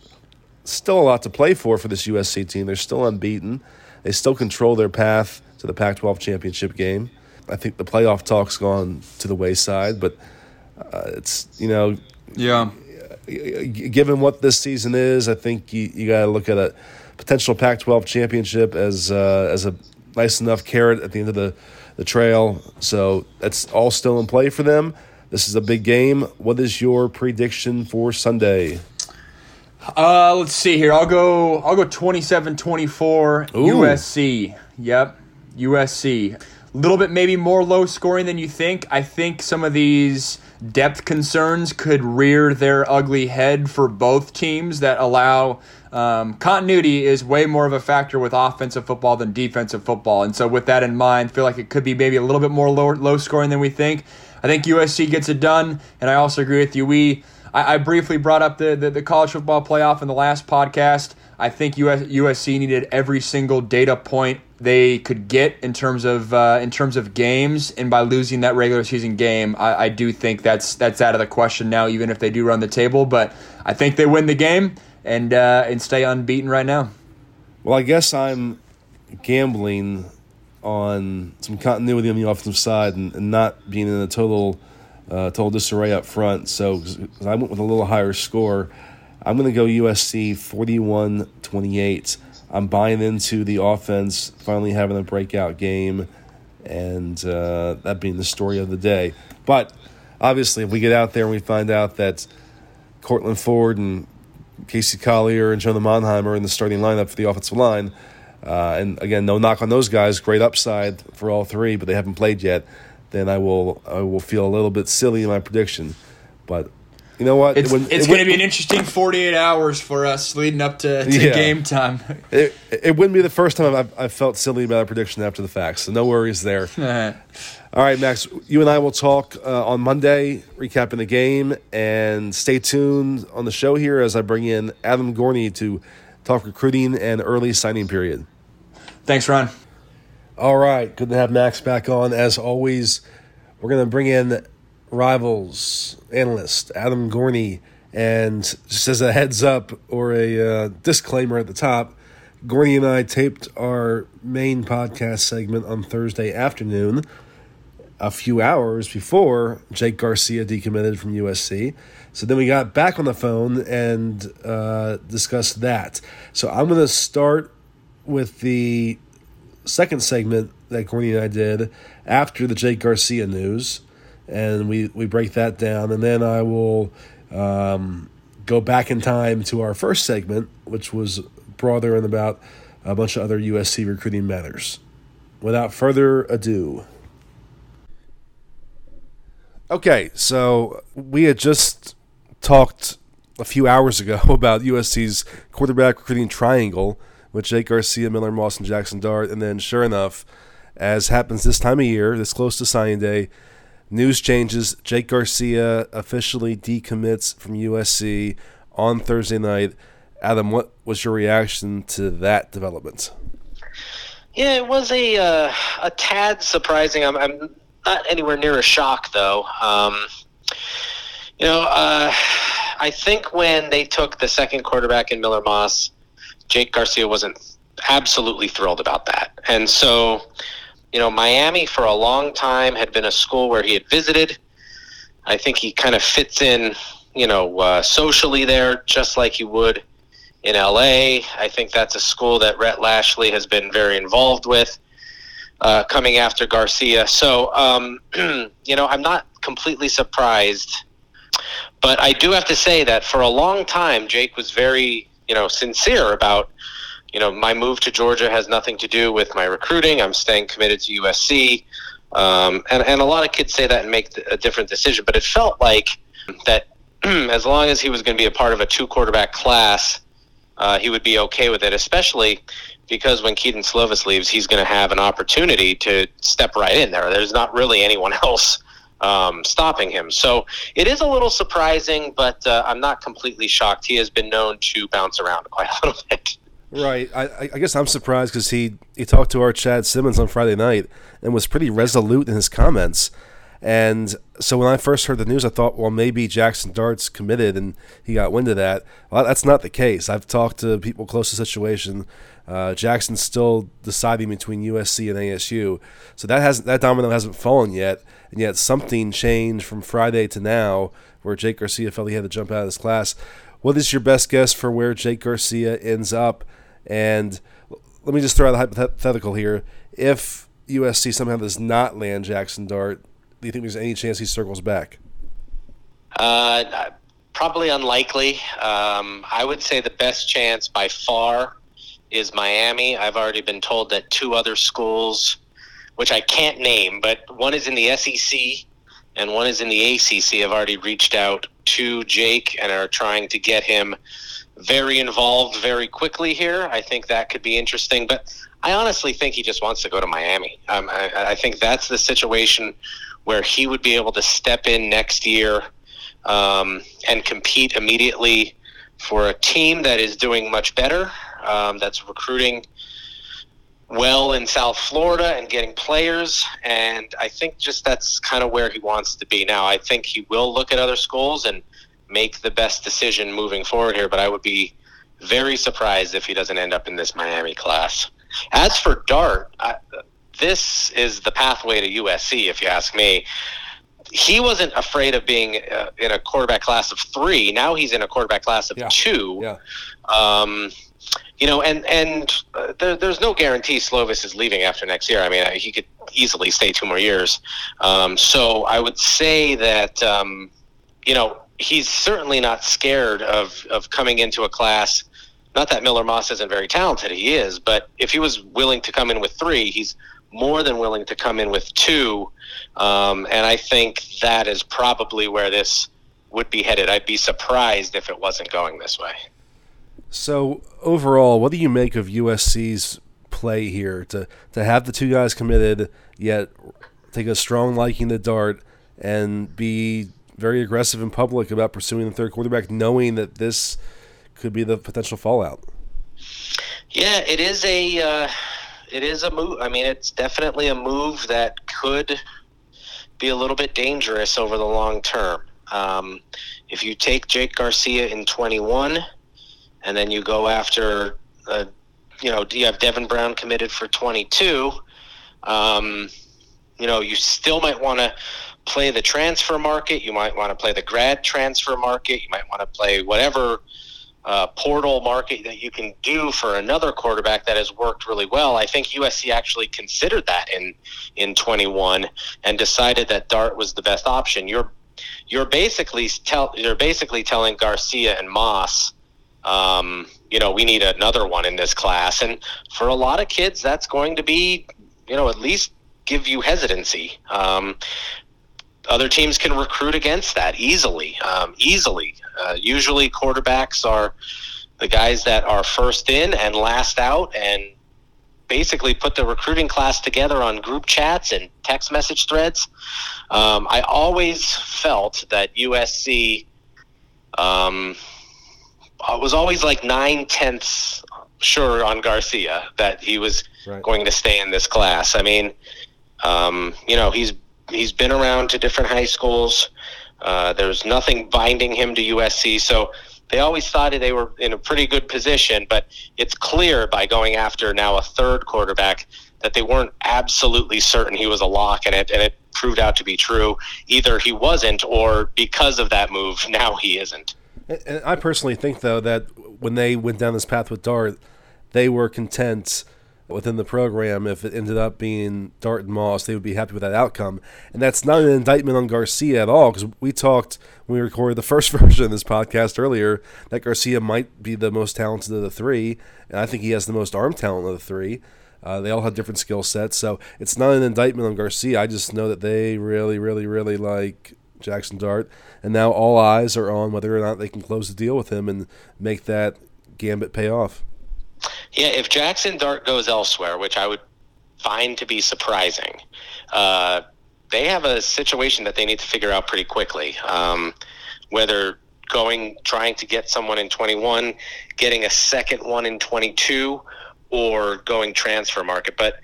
still a lot to play for for this USC team. They're still unbeaten. They still control their path to the Pac-12 championship game. I think the playoff talk's gone to the wayside, but uh, it's you know, yeah. Given what this season is, I think you, you got to look at a potential Pac-12 championship as uh, as a nice enough carrot at the end of the, the trail. So that's all still in play for them. This is a big game. What is your prediction for Sunday? Uh, let's see here. I'll go I'll go 27-24 USC. Yep. USC. A little bit maybe more low scoring than you think. I think some of these depth concerns could rear their ugly head for both teams that allow um, continuity is way more of a factor with offensive football than defensive football. And so, with that in mind, feel like it could be maybe a little bit more low, low scoring than we think. I think USC gets it done, and I also agree with you. We I, I briefly brought up the, the, the college football playoff in the last podcast. I think US, USC needed every single data point they could get in terms of uh, in terms of games, and by losing that regular season game, I, I do think that's that's out of the question now. Even if they do run the table, but I think they win the game and uh, and stay unbeaten right now. Well, I guess I'm gambling on some continuity on the offensive side and, and not being in a total uh, total disarray up front. So I went with a little higher score. I'm going to go USC 41 28. I'm buying into the offense finally having a breakout game and uh, that being the story of the day. But obviously, if we get out there and we find out that Courtland Ford and Casey Collier and Jonah Monheim are in the starting lineup for the offensive line. Uh, and again, no knock on those guys. Great upside for all three, but they haven't played yet. Then I will I will feel a little bit silly in my prediction. But you know what? It's, it, it's it, going to be an interesting 48 hours for us leading up to, to yeah. game time. [laughs] it, it wouldn't be the first time I've, I've felt silly about a prediction after the fact, so no worries there. [laughs] All right, Max, you and I will talk uh, on Monday, recapping the game, and stay tuned on the show here as I bring in Adam Gorney to talk recruiting and early signing period. Thanks, Ron. All right, good to have Max back on. As always, we're going to bring in rivals analyst Adam Gorney, and just as a heads up or a uh, disclaimer at the top, Gorney and I taped our main podcast segment on Thursday afternoon a few hours before Jake Garcia decommitted from USC. So then we got back on the phone and uh, discussed that. So I'm going to start with the second segment that Gorney and I did after the Jake Garcia news, and we, we break that down. And then I will um, go back in time to our first segment, which was broader and about a bunch of other USC recruiting matters. Without further ado, Okay, so we had just talked a few hours ago [laughs] about USC's quarterback recruiting triangle with Jake Garcia, Miller Moss, and Jackson Dart. And then, sure enough, as happens this time of year, this close to signing day, news changes. Jake Garcia officially decommits from USC on Thursday night. Adam, what was your reaction to that development? Yeah, it was a uh, a tad surprising. I'm, I'm not anywhere near a shock, though. Um, you know, uh, I think when they took the second quarterback in Miller Moss, Jake Garcia wasn't absolutely thrilled about that. And so, you know, Miami for a long time had been a school where he had visited. I think he kind of fits in, you know, uh, socially there, just like he would in LA. I think that's a school that Rhett Lashlee has been very involved with. Uh, coming after Garcia. So, um, [clears throat] you know, I'm not completely surprised. But I do have to say that for a long time, Jake was very, you know, sincere about, you know, my move to Georgia has nothing to do with my recruiting. I'm staying committed to USC. Um, and, and a lot of kids say that and make a different decision. But it felt like that [clears throat] as long as he was going to be a part of a two quarterback class, uh, he would be okay with it, especially because when Kedon Slovis leaves, he's going to have an opportunity to step right in there. There's not really anyone [laughs] else um, stopping him. So it is a little surprising, but uh, I'm not completely shocked. He has been known to bounce around quite a little [laughs] bit. Right. I, I guess I'm surprised because he, he talked to our Chad Simmons on Friday night and was pretty resolute in his comments. And so when I first heard the news, I thought, well, maybe Jackson Dart's committed and he got wind of that. Well, that's not the case. I've talked to people close to the situation. Uh, Jackson's still deciding between USC and ASU, so that hasn't that domino hasn't fallen yet. And yet something changed from Friday to now, where Jake Garcia felt he had to jump out of this class. What is your best guess for where Jake Garcia ends up? And let me just throw out a hypothetical here: if USC somehow does not land Jackson Dart, do you think there's any chance he circles back? Uh, probably unlikely. Um, I would say the best chance by far is Miami. I've already been told that two other schools, which I can't name, but one is in the SEC and one is in the ACC, have already reached out to Jake and are trying to get him very involved very quickly here. I think that could be interesting, but I honestly think he just wants to go to Miami. Um, I, I think that's the situation where he would be able to step in next year um, and compete immediately for a team that is doing much better, um, that's recruiting well in South Florida and getting players. And I think just that's kind of where he wants to be now. I think he will look at other schools and make the best decision moving forward here, but I would be very surprised if he doesn't end up in this Miami class. As for Dart, I, this is the pathway to USC, if you ask me. He wasn't afraid of being uh, in a quarterback class of three. Now he's in a quarterback class of yeah. two. Yeah. Um, you know, and and uh, there, there's no guarantee Slovis is leaving after next year. I mean, he could easily stay two more years. Um, so I would say that um, you know he's certainly not scared of of coming into a class. Not that Miller Moss isn't very talented, he is, but if he was willing to come in with three, he's more than willing to come in with two. Um, and I think that is probably where this would be headed. I'd be surprised if it wasn't going this way. So overall, what do you make of USC's play here to to have the two guys committed, yet take a strong liking to Dart and be very aggressive in public about pursuing the third quarterback, knowing that this could be the potential fallout? Yeah, it is a. Uh it is a move. I mean, it's definitely a move that could be a little bit dangerous over the long term. Um, if you take Jake Garcia in 21, and then you go after, uh, you know, do you have Devin Brown committed for 22. Um, you know, you still might want to play the transfer market. You might want to play the grad transfer market. You might want to play whatever uh, portal market that you can do for another quarterback that has worked really well. I think USC actually considered that in in 21 and decided that Dart was the best option. You're you're basically tell you're basically telling Garcia and Moss, um, you know, we need another one in this class, and for a lot of kids, that's going to be, you know, at least give you hesitancy. Um, other teams can recruit against that easily, um, easily. Uh, usually, quarterbacks are the guys that are first in and last out, and basically put the recruiting class together on group chats and text message threads. Um, I always felt that USC um, was always like nine tenths sure on Garcia that he was right. going to stay in this class. I mean, um, you know, he's he's been around to different high schools. Uh, there's nothing binding him to USC, so they always thought they were in a pretty good position. But it's clear by going after now a third quarterback that they weren't absolutely certain he was a lock, and it and it proved out to be true. Either he wasn't, or because of that move, now he isn't. And I personally think, though, that when they went down this path with Dart, they were content within the program. If it ended up being Dart and Moss, they would be happy with that outcome. And that's not an indictment on Garcia at all, because we talked when we recorded the [laughs] first version of this podcast earlier that Garcia might be the most talented of the three, and I think he has the most arm talent of the three. Uh, they all have different skill sets, so it's not an indictment on Garcia. I just know that they really, really, really like Jackson Dart, and now all eyes are on whether or not they can close the deal with him and make that gambit pay off. Yeah, if Jackson Dart goes elsewhere, which I would find to be surprising, uh, they have a situation that they need to figure out pretty quickly. Um, whether going trying to get someone in 21, getting a second one in 22, or going transfer market. But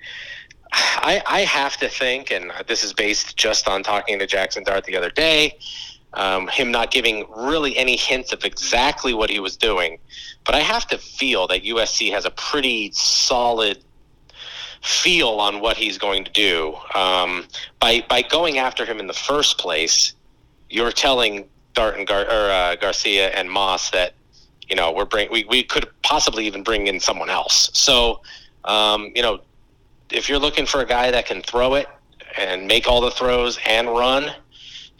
I, I have to think, and this is based just on talking to Jackson Dart the other day, um, him not giving really any hints of exactly what he was doing. But I have to feel that USC has a pretty solid feel on what he's going to do. Um, by by going after him in the first place, you're telling Dart and Gar- or, uh, Garcia and Moss that you know we're bring we, we could possibly even bring in someone else. So um, you know if you're looking for a guy that can throw it and make all the throws and run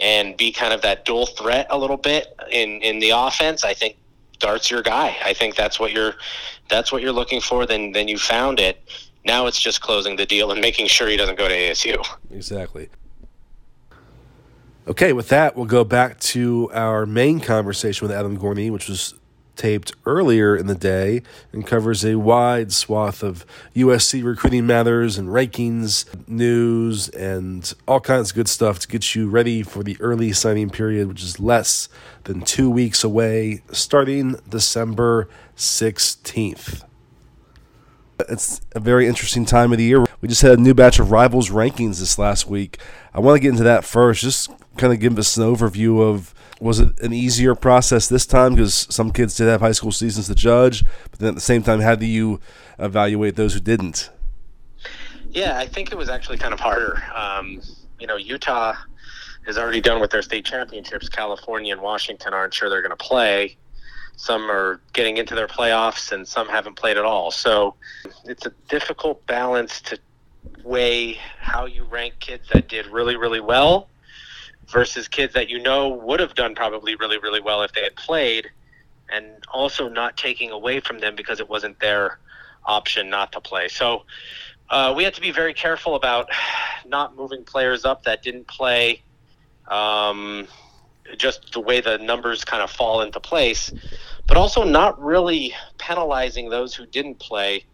and be kind of that dual threat a little bit in in the offense, I think Dart's your guy. I think that's what you're that's what you're looking for. Then then you found it. Now it's just closing the deal and making sure he doesn't go to ASU. Exactly. Okay, with that, we'll go back to our main conversation with Adam Gorney, which was taped earlier in the day and covers a wide swath of USC recruiting matters and rankings, news, and all kinds of good stuff to get you ready for the early signing period, which is less than two weeks away, starting December 16th. It's a very interesting time of the year. We just had a new batch of rivals rankings this last week. I want to get into that first, just kind of give us an overview of was it an easier process this time because some kids did have high school seasons to judge, but then at the same time, how do you evaluate those who didn't? Yeah, I think it was actually kind of harder. Um, you know, Utah is already done with their state championships. California and Washington aren't sure they're going to play. Some are getting into their playoffs, and some haven't played at all. So it's a difficult balance to weigh how you rank kids that did really, really well versus kids that you know would have done probably really, really well if they had played, and also not taking away from them because it wasn't their option not to play. So uh, we had to be very careful about [sighs] not moving players up that didn't play. Um, just the way the numbers kind of fall into place, but also not really penalizing those who didn't play.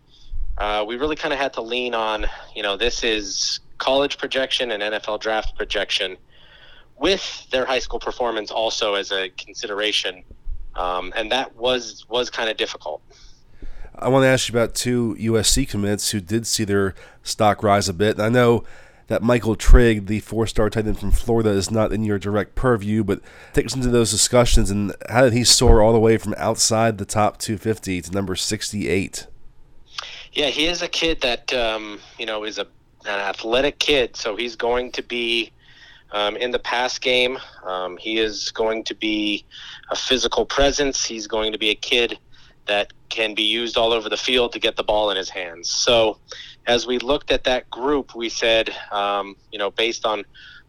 Uh, we really kind of had to lean on, you know, this is college projection and NFL draft projection with their high school performance also as a consideration, um, and that was was kind of difficult. I want to ask you about two USC commits who did see their stock rise a bit. I know that Michael Trigg, the four-star tight end from Florida, is not in your direct purview, but take us into those discussions and how did he soar all the way from outside the top 250 to number 68? Yeah, he is a kid that um, you know is a an athletic kid, so he's going to be um, in the pass game. Um, he is going to be a physical presence. He's going to be a kid that can be used all over the field to get the ball in his hands. So, as we looked at that group, we said, um, you know, based on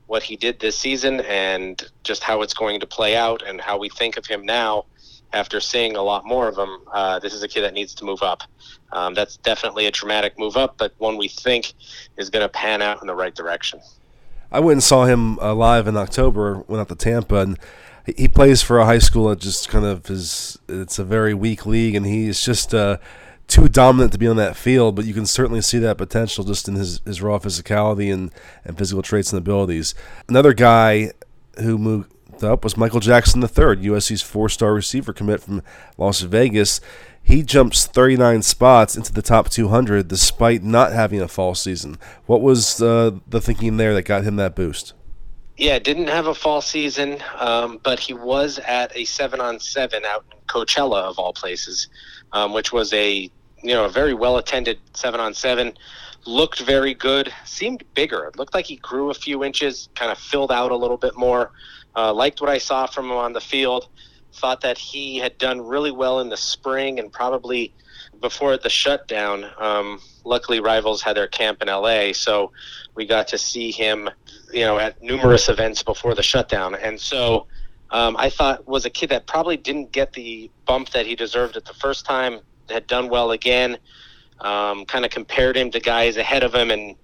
what he did this season and just how it's going to play out and how we think of him now after seeing a lot more of him, uh, this is a kid that needs to move up. Um, that's definitely a dramatic move up, but one we think is going to pan out in the right direction. I went and saw him uh, live in October. Went out to Tampa, and he plays for a high school that just kind of is. It's a very weak league, and he's just uh, too dominant to be on that field. But you can certainly see that potential just in his, his raw physicality and, and physical traits and abilities. Another guy who moved up was Michael Jackson III, USC's four-star receiver commit from Las Vegas he jumps 39 spots into the top 200 despite not having a fall season. What was uh, the thinking there that got him that boost? Yeah, didn't have a fall season, um, but he was at a seven on seven out in Coachella of all places, um, which was a you know a very well attended seven on seven. Looked very good, seemed bigger. It looked like he grew a few inches, kind of filled out a little bit more. Uh, liked what I saw from him on the field thought that he had done really well in the spring and probably before the shutdown. Um, luckily, Rivals had their camp in LA, so we got to see him, you know, at numerous events before the shutdown. And so um, I thought was a kid that probably didn't get the bump that he deserved at the first time. Had done well again. Um, kind of compared him to guys ahead of him, and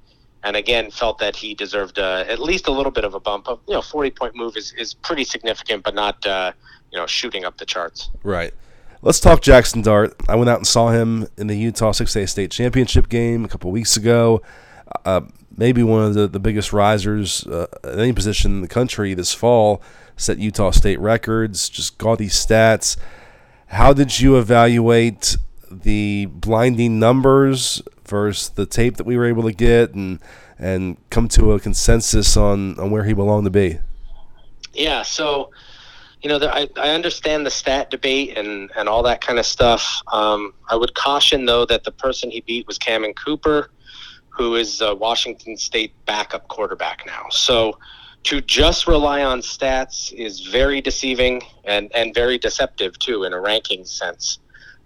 and again felt that he deserved uh, at least a little bit of a bump. Of you know, forty point move is, is pretty significant, but not uh, you know shooting up the charts. Right. Let's talk Jackson Dart. I went out and saw him in the Utah 6A State Championship game a couple weeks ago. Uh, maybe one of the, the biggest risers uh, at any position in the country this fall. Set Utah State records, just gaudy stats. How did you evaluate the blinding numbers versus the tape that we were able to get and and come to a consensus on, on where he belonged to be? Yeah, so you know, I, I understand the stat debate and, and all that kind of stuff. Um, I would caution, though, that the person he beat was Cammon Cooper, who is a Washington State backup quarterback now. So to just rely on stats is very deceiving and, and very deceptive, too, in a ranking sense.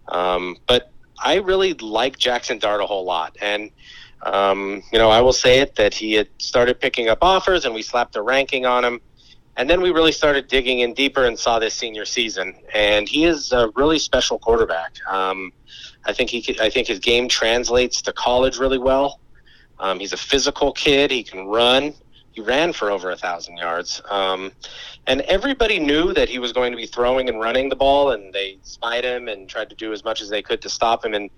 Um, but I really like Jackson Dart a whole lot. And, um, you know, I will say it that he had started picking up offers and we slapped a ranking on him and then we really started digging in deeper and saw this senior season. And he is a really special quarterback. Um, I think he, I think his game translates to college really well. Um, he's a physical kid. He can run. He ran for over a thousand yards. Um, and everybody knew that he was going to be throwing and running the ball, and they spied him and tried to do as much as they could to stop him, and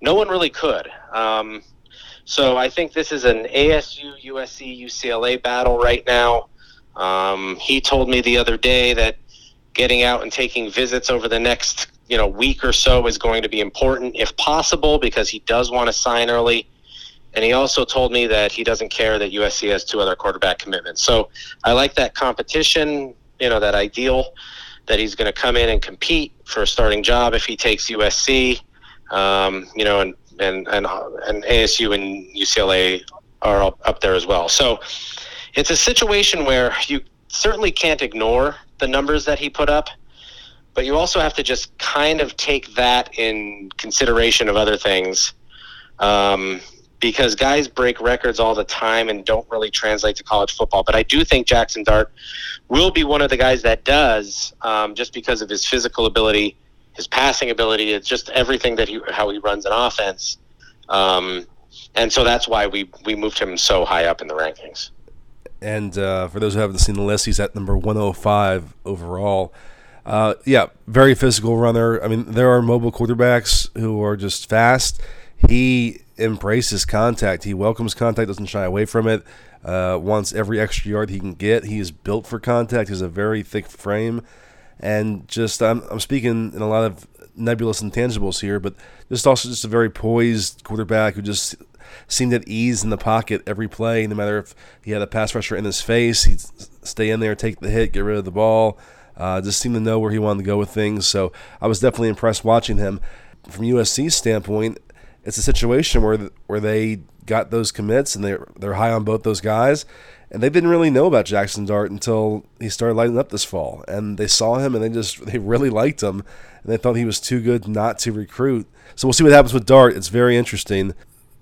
no one really could. Um, so I think this is an ASU, USC, UCLA battle right now. Um, he told me the other day that getting out and taking visits over the next you know week or so is going to be important if possible because he does want to sign early. And he also told me that he doesn't care that USC has two other quarterback commitments. So I like that competition, you know, that ideal that he's going to come in and compete for a starting job if he takes USC. Um, you know, and and and and ASU and UCLA are up, up there as well. So it's a situation where you certainly can't ignore the numbers that he put up, but you also have to just kind of take that in consideration of other things. Um, because guys break records all the time and don't really translate to college football. But I do think Jackson Dart will be one of the guys that does, um, just because of his physical ability, his passing ability. It's just everything that he how he runs an offense, um, and so that's why we we moved him so high up in the rankings. And uh, for those who haven't seen the list, he's at number 105 overall. Uh, yeah, very physical runner. I mean, there are mobile quarterbacks who are just fast. He embraces contact. He welcomes contact, doesn't shy away from it. Uh, wants every extra yard he can get. He is built for contact. He has a very thick frame, and just I'm, I'm speaking in a lot of nebulous intangibles here, but just also just a very poised quarterback who just seemed at ease in the pocket every play. No matter if he had a pass rusher in his face, he'd stay in there, take the hit, get rid of the ball. Uh, just seemed to know where he wanted to go with things. So I was definitely impressed watching him. From USC's standpoint, it's a situation where where they got those commits and they're they're high on both those guys, and they didn't really know about Jackson Dart until he started lighting up this fall. And they saw him and they just [laughs] they really liked him, and they thought he was too good not to recruit. So we'll see what happens with Dart. It's very interesting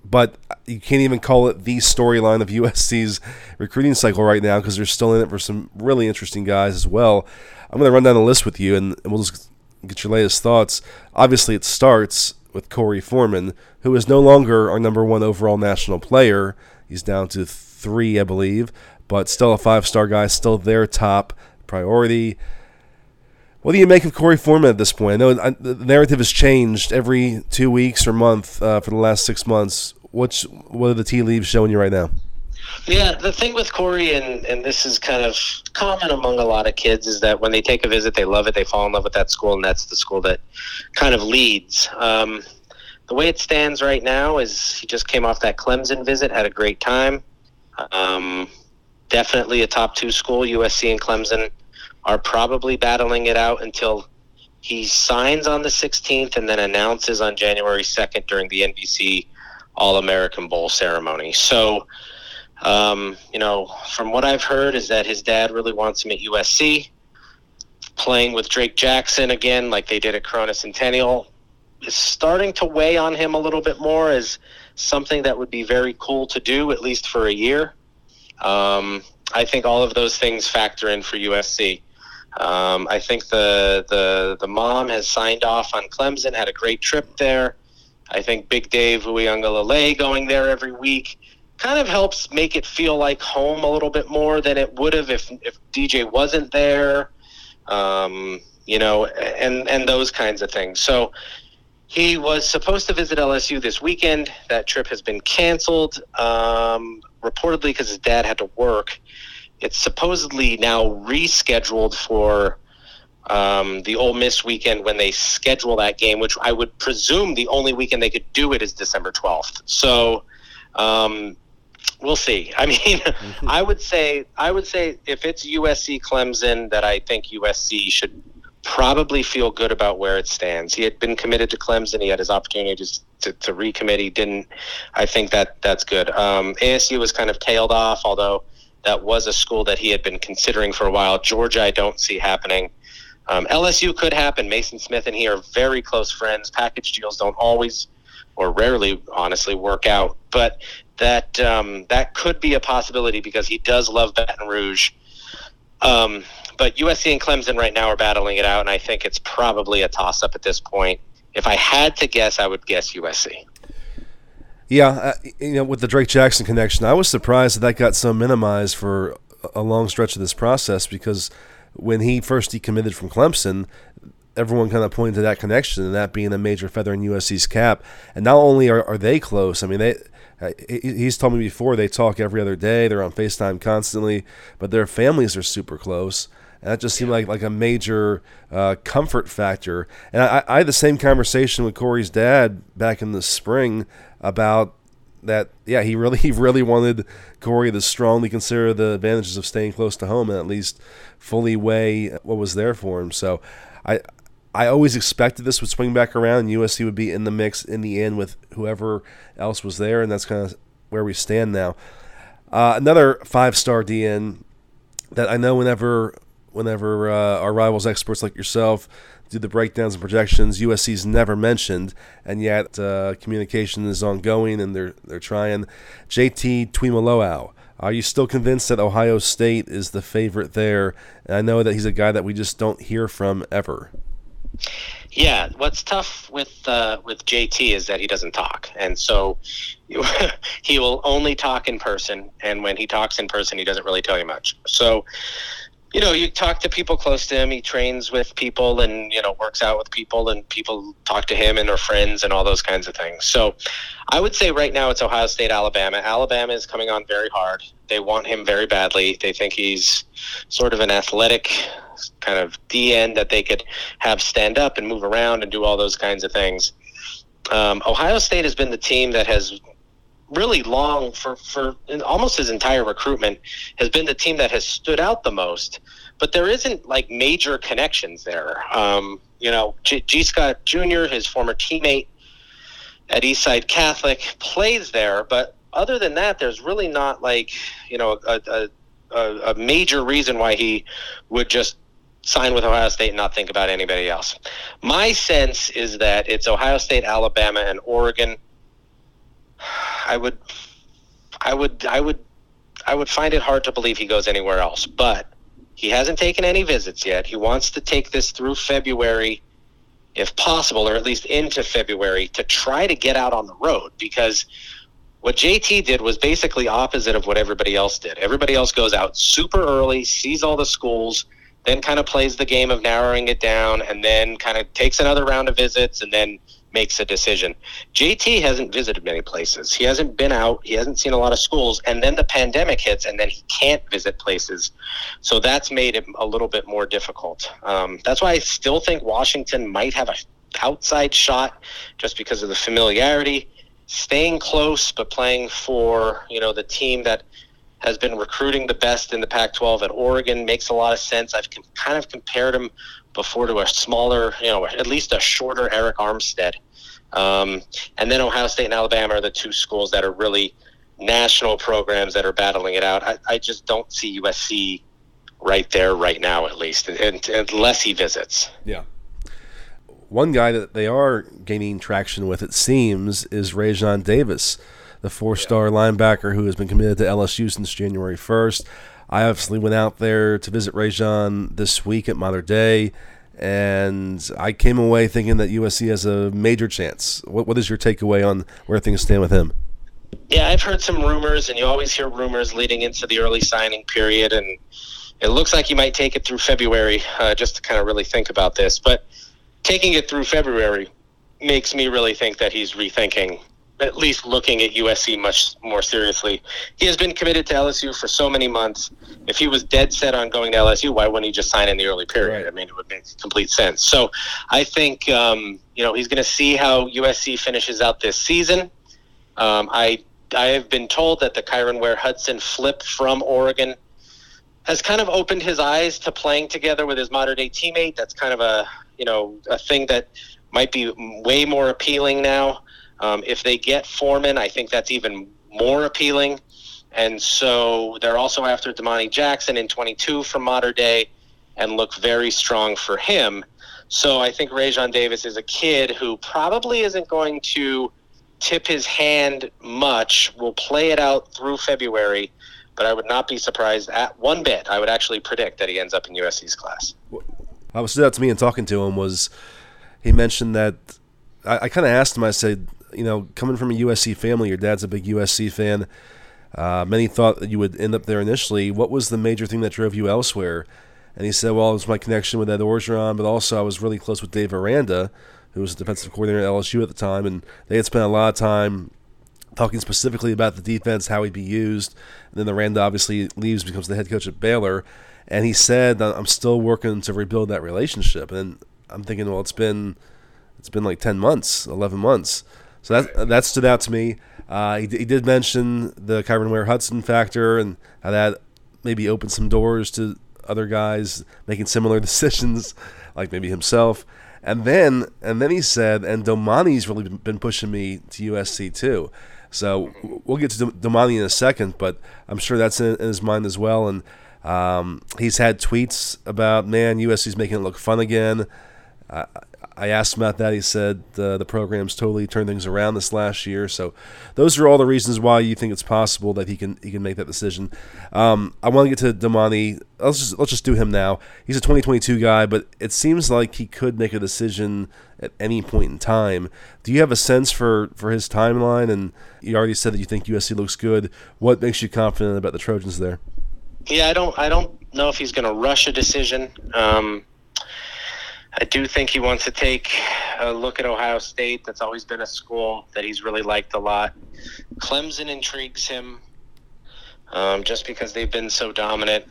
but uh, you can't even call it the storyline of USC's recruiting cycle right now because they're still in it for some really interesting guys as well. I'm going to run down the list with you and, and we'll just get your latest thoughts. Obviously, it starts with Korey Foreman, who is no longer our number one overall national player. He's down to three, I believe, but still a five star guy, still their top priority. What do you make of Korey Foreman at this point? I know the narrative has changed every two weeks or month uh, for the last six months. What's what are the tea leaves showing you right now? Yeah, the thing with Korey, and, and this is kind of common among a lot of kids, is that when they take a visit, they love it, they fall in love with that school, and that's the school that kind of leads. Um, the way it stands right now is he just came off that Clemson visit, had a great time. Um, definitely a top two school, USC and Clemson are probably battling it out until he signs on the 16th and then announces on January 2nd during the NBC All American Bowl ceremony. So, um, you know, from what I've heard, is that his dad really wants him at USC. playing with Drake Jackson again, like they did at Corona Centennial, is starting to weigh on him a little bit more as something that would be very cool to do, at least for a year. Um, I think all of those things factor in for USC. Um, I think the, the the mom has signed off on Clemson, had a great trip there. I think Big Dave Uiagalelei going there every week kind of helps make it feel like home a little bit more than it would have if, if DJ wasn't there, um, you know, and, and those kinds of things. So he was supposed to visit LSU this weekend. That trip has been canceled, um, reportedly because his dad had to work. It's supposedly now rescheduled for um, the Ole Miss weekend when they schedule that game, which I would presume the only weekend they could do it is December 12th. So um, we'll see. [laughs] I mean, [laughs] I would say I would say if it's USC Clemson, that I think USC should probably feel good about where it stands. He had been committed to Clemson. He had his opportunity to, to recommit. He didn't. I think that that's good. Um, ASU was kind of tailed off, although that was a school that he had been considering for a while. Georgia, I don't see happening. Um, LSU could happen. Maason Smith and he are very close friends. Package deals don't always, or rarely, honestly, work out. But that um, that could be a possibility because he does love Baton Rouge. Um, but USC and Clemson right now are battling it out, and I think it's probably a toss up at this point. If I had to guess, I would guess USC. Yeah, uh, you know, with the Drake Jackson connection, I was surprised that that got so minimized for a long stretch of this process because when he first decommitted from Clemson, everyone kind of pointed to that connection and that being a major feather in USC's cap. And not only are, are they close, I mean, they uh, he's told me before they talk every other day, they're on FaceTime constantly, but their families are super close. And that just seemed like, like a major uh, comfort factor. And I, I had the same conversation with Korey's dad back in the spring about that yeah he really [laughs] he really wanted Korey to strongly consider the advantages of staying close to home and at least fully weigh what was there for him. So I I always expected this would swing back around. USC would be in the mix in the end with whoever else was there, and that's kind of where we stand now. Uh, another five star DN that I know whenever whenever uh, our rivals experts like yourself do the breakdowns and projections. USC's never mentioned, and yet uh, communication is ongoing, and they're they're trying. JT Tuimoloau. Are you still convinced that Ohio State is the favorite there? And I know that he's a guy that we just don't hear from ever. Yeah, what's tough with uh, with JT is that he doesn't talk, and so [laughs] he will only talk in person. And when he talks in person, he doesn't really tell you much. So you know, you talk to people close to him. He trains with people and, you know, works out with people and people talk to him and are friends and all those kinds of things. So I would say right now it's Ohio State, Alabama. Alabama is coming on very hard. They want him very badly. They think he's sort of an athletic kind of DN that they could have stand up and move around and do all those kinds of things. Um, Ohio State has been the team that has really long for for almost his entire recruitment has been the team that has stood out the most. But there isn't like major connections there. Um, you know, G-, Gee Scott Jr., his former teammate at Eastside Catholic, plays there. But other than that, there's really not like you know a, a, a major reason why he would just sign with Ohio State and not think about anybody else. My sense is that it's Ohio State, Alabama, and Oregon I would, I would, I would, I would find it hard to believe he goes anywhere else. But he hasn't taken any visits yet. He wants to take this through February, if possible, or at least into February, to try to get out on the road because what JT did was basically opposite of what everybody else did. Everybody else goes out super early, sees all the schools, then kind of plays the game of narrowing it down, and then kind of takes another round of visits, and then makes a decision. JT hasn't visited many places. He hasn't been out. He hasn't seen a lot of schools. And then the pandemic hits, and then he can't visit places. So that's made it a little bit more difficult. Um, that's why I still think Washington might have a outside shot just because of the familiarity. Staying close, but playing for you know the team that has been recruiting the best in the Pac-12 at Oregon makes a lot of sense. I've kind of compared him before to a smaller, you know, at least a shorter Arik Armstead. Um, and then Ohio State and Alabama are the two schools that are really national programs that are battling it out. I, I just don't see USC right there, right now, at least, and, and, unless he visits. Yeah. One guy that they are gaining traction with, it seems, is Raesjon Davis, the four-star yeah. linebacker who has been committed to LSU since January 1st. I obviously went out there to visit Raesjon this week at Mater Dei, and I came away thinking that USC has a major chance. What, what is your takeaway on where things stand with him? Yeah, I've heard some rumors, and you always hear rumors leading into the early signing period, and it looks like he might take it through February uh, just to kind of really think about this. But taking it through February makes me really think that he's rethinking, at least looking at USC much more seriously. He has been committed to LSU for so many months. If he was dead set on going to LSU, why wouldn't he just sign in the early period? Right. I mean, it would make complete sense. So I think um, you know he's going to see how USC finishes out this season. Um, I I have been told that the Kyron Ware Hudson flip from Oregon has kind of opened his eyes to playing together with his Mater Dei teammate. That's kind of a you know a thing that might be way more appealing now. Um, if they get Foreman, I think that's even more appealing. And so they're also after Domani Jackson in 22 from Mater Dei and look very strong for him. So I think Raesjon Davis is a kid who probably isn't going to tip his hand much. We'll play it out through February, but I would not be surprised at one bit. I would actually predict that he ends up in USC's class. What stood out to me in talking to him was he mentioned that I, I kind of asked him. I said, you know, coming from a USC family, your dad's a big USC fan. Uh, many thought that you would end up there initially. What was the major thing that drove you elsewhere? And he said, well, it was my connection with Ed Orgeron, but also I was really close with Dave Aranda, who was the defensive coordinator at LSU at the time, and they had spent a lot of time talking specifically about the defense, how he'd be used. And then Aranda obviously leaves, becomes the head coach at Baylor, and he said, "I'm still working to rebuild that relationship." And I'm thinking, well, it's been it's been like ten months, eleven months, so that that stood out to me. Uh, he, he did mention the Kyron Ware Hudson factor and how that maybe opened some doors to other guys making similar [laughs] decisions, like maybe himself. And then and then he said, and Domani's really been pushing me to USC too. So we'll get to Domani in a second, but I'm sure that's in, in his mind as well. And um, he's had tweets about, man, USC's making it look fun again. Uh, I asked him about that. He said uh, the program's totally turned things around this last year. So those are all the reasons why you think it's possible that he can he can make that decision. Um, I want to get to Domani. Let's just let's just do him now. He's a 2022 guy, but it seems like he could make a decision at any point in time. Do you have a sense for for his timeline? And you already said that you think USC looks good. What makes you confident about the Trojans there? Yeah, I don't I don't know if he's going to rush a decision. Um, I do think he wants to take a look at Ohio State. That's always been a school that he's really liked a lot. Clemson intrigues him um, just because they've been so dominant.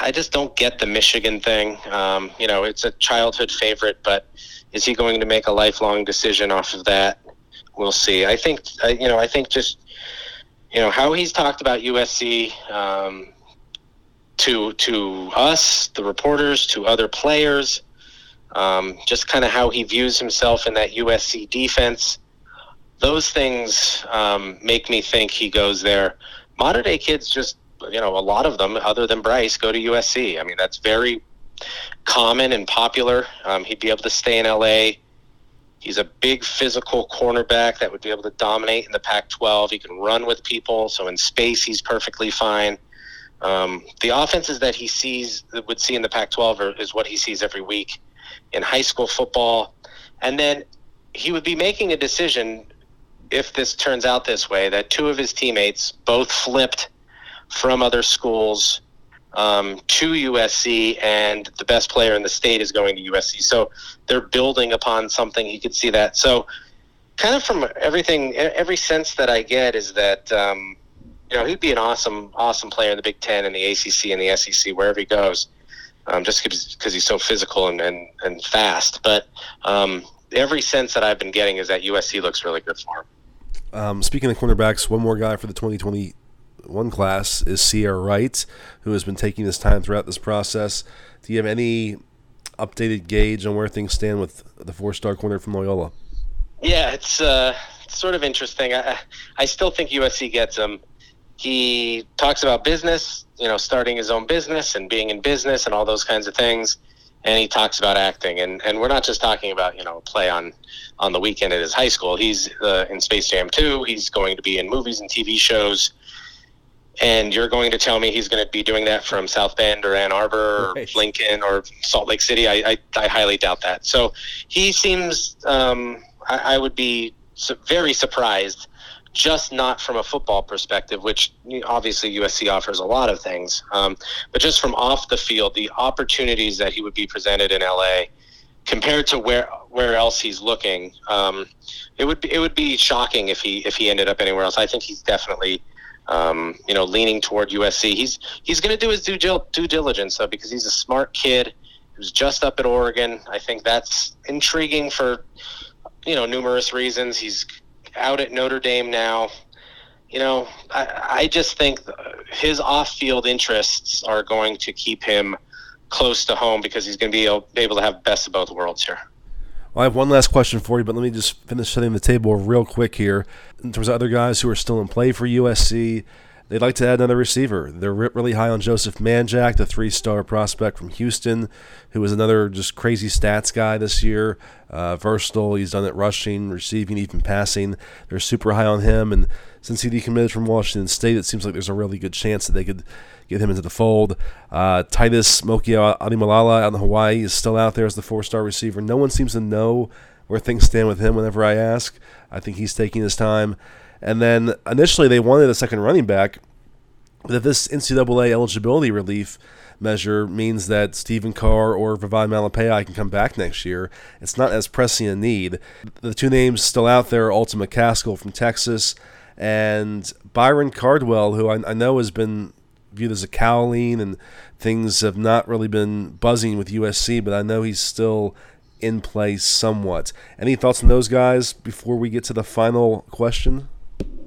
I just don't get the Michigan thing. Um, you know, it's a childhood favorite, but is he going to make a lifelong decision off of that? We'll see. I think, you know, I think just, you know, how he's talked about USC, um, to to us, the reporters, to other players, um, just kind of how he views himself in that USC defense. Those things um, make me think he goes there. Mater Dei kids just, you know, a lot of them, other than Bryce, go to USC. I mean, that's very common and popular. Um, he'd be able to stay in LA. He's a big physical cornerback that would be able to dominate in the Pac 12. He can run with people, so in space, he's perfectly fine. Um, the offenses that he sees would see in the Pac-12 is what he sees every week in high school football, and then he would be making a decision if this turns out this way that two of his teammates both flipped from other schools um, to USC, and the best player in the state is going to USC. So they're building upon something. He could see that. So, kind of from everything, every sense that I get is that. Um, you know, he'd be an awesome, awesome player in the Big Ten and the ACC and the SEC wherever he goes, um, just because he's so physical and, and, and fast. But um, every sense that I've been getting is that USC looks really good for him. Um, speaking of cornerbacks, one more guy for the 2021 class is Ceyair Wright, who has been taking his time throughout this process. Do you have any updated gauge on where things stand with the four-star corner from Loyola? Yeah, it's uh, sort of interesting. I, I still think USC gets him he talks about business, you know, starting his own business and being in business and all those kinds of things. And he talks about acting, and, and we're not just talking about you know play on on the weekend at his high school. He's uh, in Space Jam 2. He's going to be in movies and TV shows. And you're going to tell me he's going to be doing that from South Bend or Ann Arbor right. or Lincoln or Salt Lake City? I, I, I highly doubt that. So he seems, um, I, I would be very surprised just not from a football perspective, which obviously USC offers a lot of things, um, but just from off the field, the opportunities that he would be presented in LA compared to where where else he's looking, um, it would be, it would be shocking if he if he ended up anywhere else. I think he's definitely um, you know leaning toward USC. He's he's going to do his due due diligence though because he's a smart kid who's just up at Oregon. I think that's intriguing for you know numerous reasons. He's out at Notre Dame now. You know, I, I just think his off-field interests are going to keep him close to home because he's going to be able, be able to have best of both worlds here. Well, I have one last question for you, but let me just finish setting the table real quick here. In terms of other guys who are still in play for USC, they'd like to add another receiver. They're really high on Joseph Manjack, the three star prospect from Houston, who was another just crazy stats guy this year. Uh, versatile. He's done it rushing, receiving, even passing. They're super high on him. And since he decommitted from Washington State, it seems like there's a really good chance that they could get him into the fold. Uh, Titus Mokiao-Atimalala out in Hawaii is still out there as the four star receiver. No one seems to know where things stand with him whenever I ask. I think he's taking his time. And then initially they wanted a second running back. But this NCAA eligibility relief measure means that Stephen Carr or Vavae Malepeai can come back next year. It's not as pressing a need. The two names still out there are Alton McCaskill from Texas and Byron Cardwell, who I, I know has been viewed as a cowling and things have not really been buzzing with USC, but I know he's still in place somewhat. Any thoughts on those guys before we get to the final question?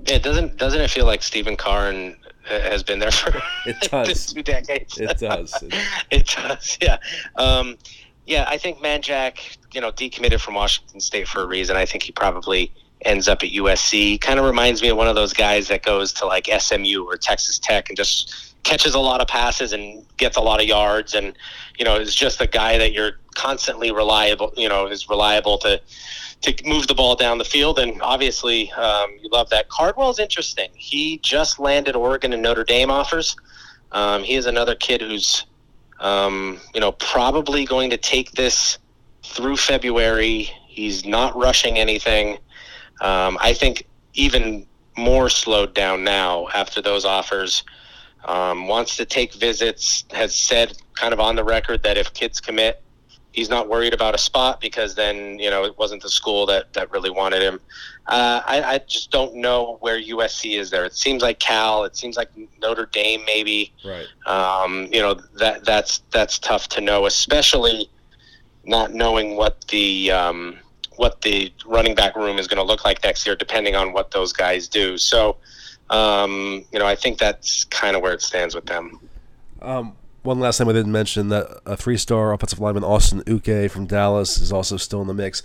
Yeah, doesn't doesn't it feel like Stephen Carr and uh, has been there for it [laughs] does two decades? It does. [laughs] it does. Yeah. Um, yeah, I think Manjack, you know, decommitted from Washington State for a reason. I think he probably ends up at USC. Kind of reminds me of one of those guys that goes to like SMU or Texas Tech and just catches a lot of passes and gets a lot of yards and you know is just a guy that you're constantly reliable you know is reliable to to move the ball down the field. And obviously um, you love that. Cardwell's interesting. He just landed oregon and notre dame offers. Um, he is another kid who's um, you know probably going to take this through february. He's not rushing anything. Um, i think even more slowed down now after those offers. Um, wants to take visits, has said kind of on the record that if kids commit, he's not worried about a spot because then, you know, it wasn't the school that, that really wanted him. Uh, I, I just don't know where USC is there. It seems like Cal, it seems like Notre Dame maybe. Right. Um, you know, that that's that's tough to know, especially not knowing what the um, what the running back room is going to look like next year, depending on what those guys do. So, um, you know, I think that's kind of where it stands with them. Um, one last time I didn't mention that a three-star offensive lineman Austin Uke from Dallas is also still in the mix.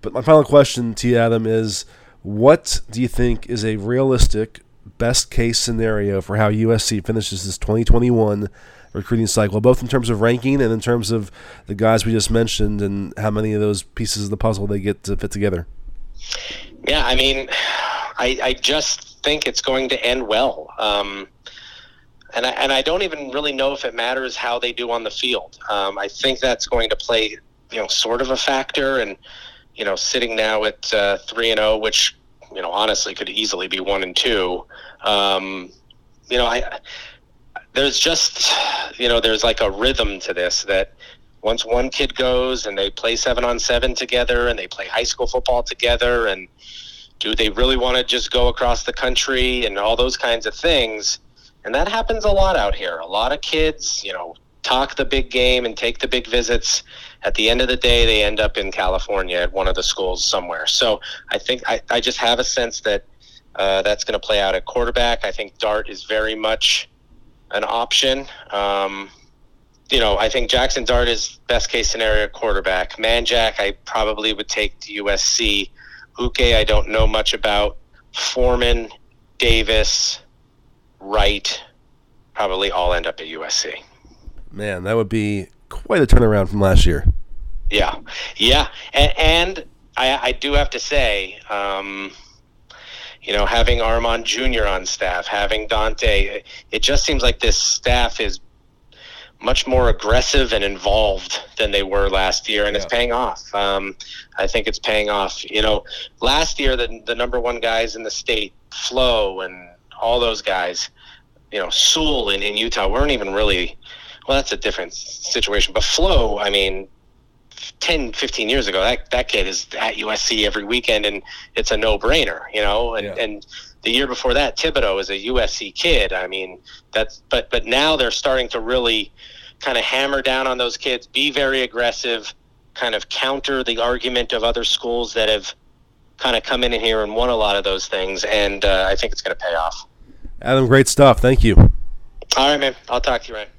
But my final question to you, Adam, is what do you think is a realistic best case scenario for how USC finishes this 2021 recruiting cycle, both in terms of ranking and in terms of the guys we just mentioned and how many of those pieces of the puzzle they get to fit together? Yeah, I mean, [sighs] I, I just think it's going to end well. Um, and I, and I don't even really know if it matters how they do on the field. Um, I think that's going to play, you know, sort of a factor. And you know, sitting now at uh, three and zero, oh, which you know honestly could easily be one and two. Um, you know, I there's just you know there's like a rhythm to this that once one kid goes and they play seven on seven together and they play high school football together and do they really want to just go across the country and all those kinds of things and that happens a lot out here a lot of kids you know talk the big game and take the big visits at the end of the day they end up in california at one of the schools somewhere so i think i, I just have a sense that uh, that's going to play out at quarterback i think dart is very much an option um, you know, I think Jackson Dart is best case scenario quarterback. Manjack, I probably would take to USC. Uke, I don't know much about. Foreman, Davis, Wright probably all end up at USC. Man, that would be quite a turnaround from last year. Yeah, yeah, and, and I, I, do have to say, um, you know, having Armand Jr. on staff, having Donte, it just seems like this staff is much more aggressive and involved than they were last year, and yeah. it's paying off. Um, I think it's paying off. You know, last year the the number one guys in the state, Flo and all those guys, you know, Sewell in, in Utah weren't even really. Well, that's a different situation. But Flo, I mean, 10, 15 years ago, that that kid is at USC every weekend, and it's a no brainer. You know, and yeah. and the year before that, Thibodeaux is a USC kid. I mean, that's but but now they're starting to really kind of hammer down on those kids, be very aggressive, kind of counter the argument of other schools that have kind of come in here and won a lot of those things, and uh, I think it's going to pay off. Adam, great stuff. Thank you. All right, man. I'll talk to you, Ryan.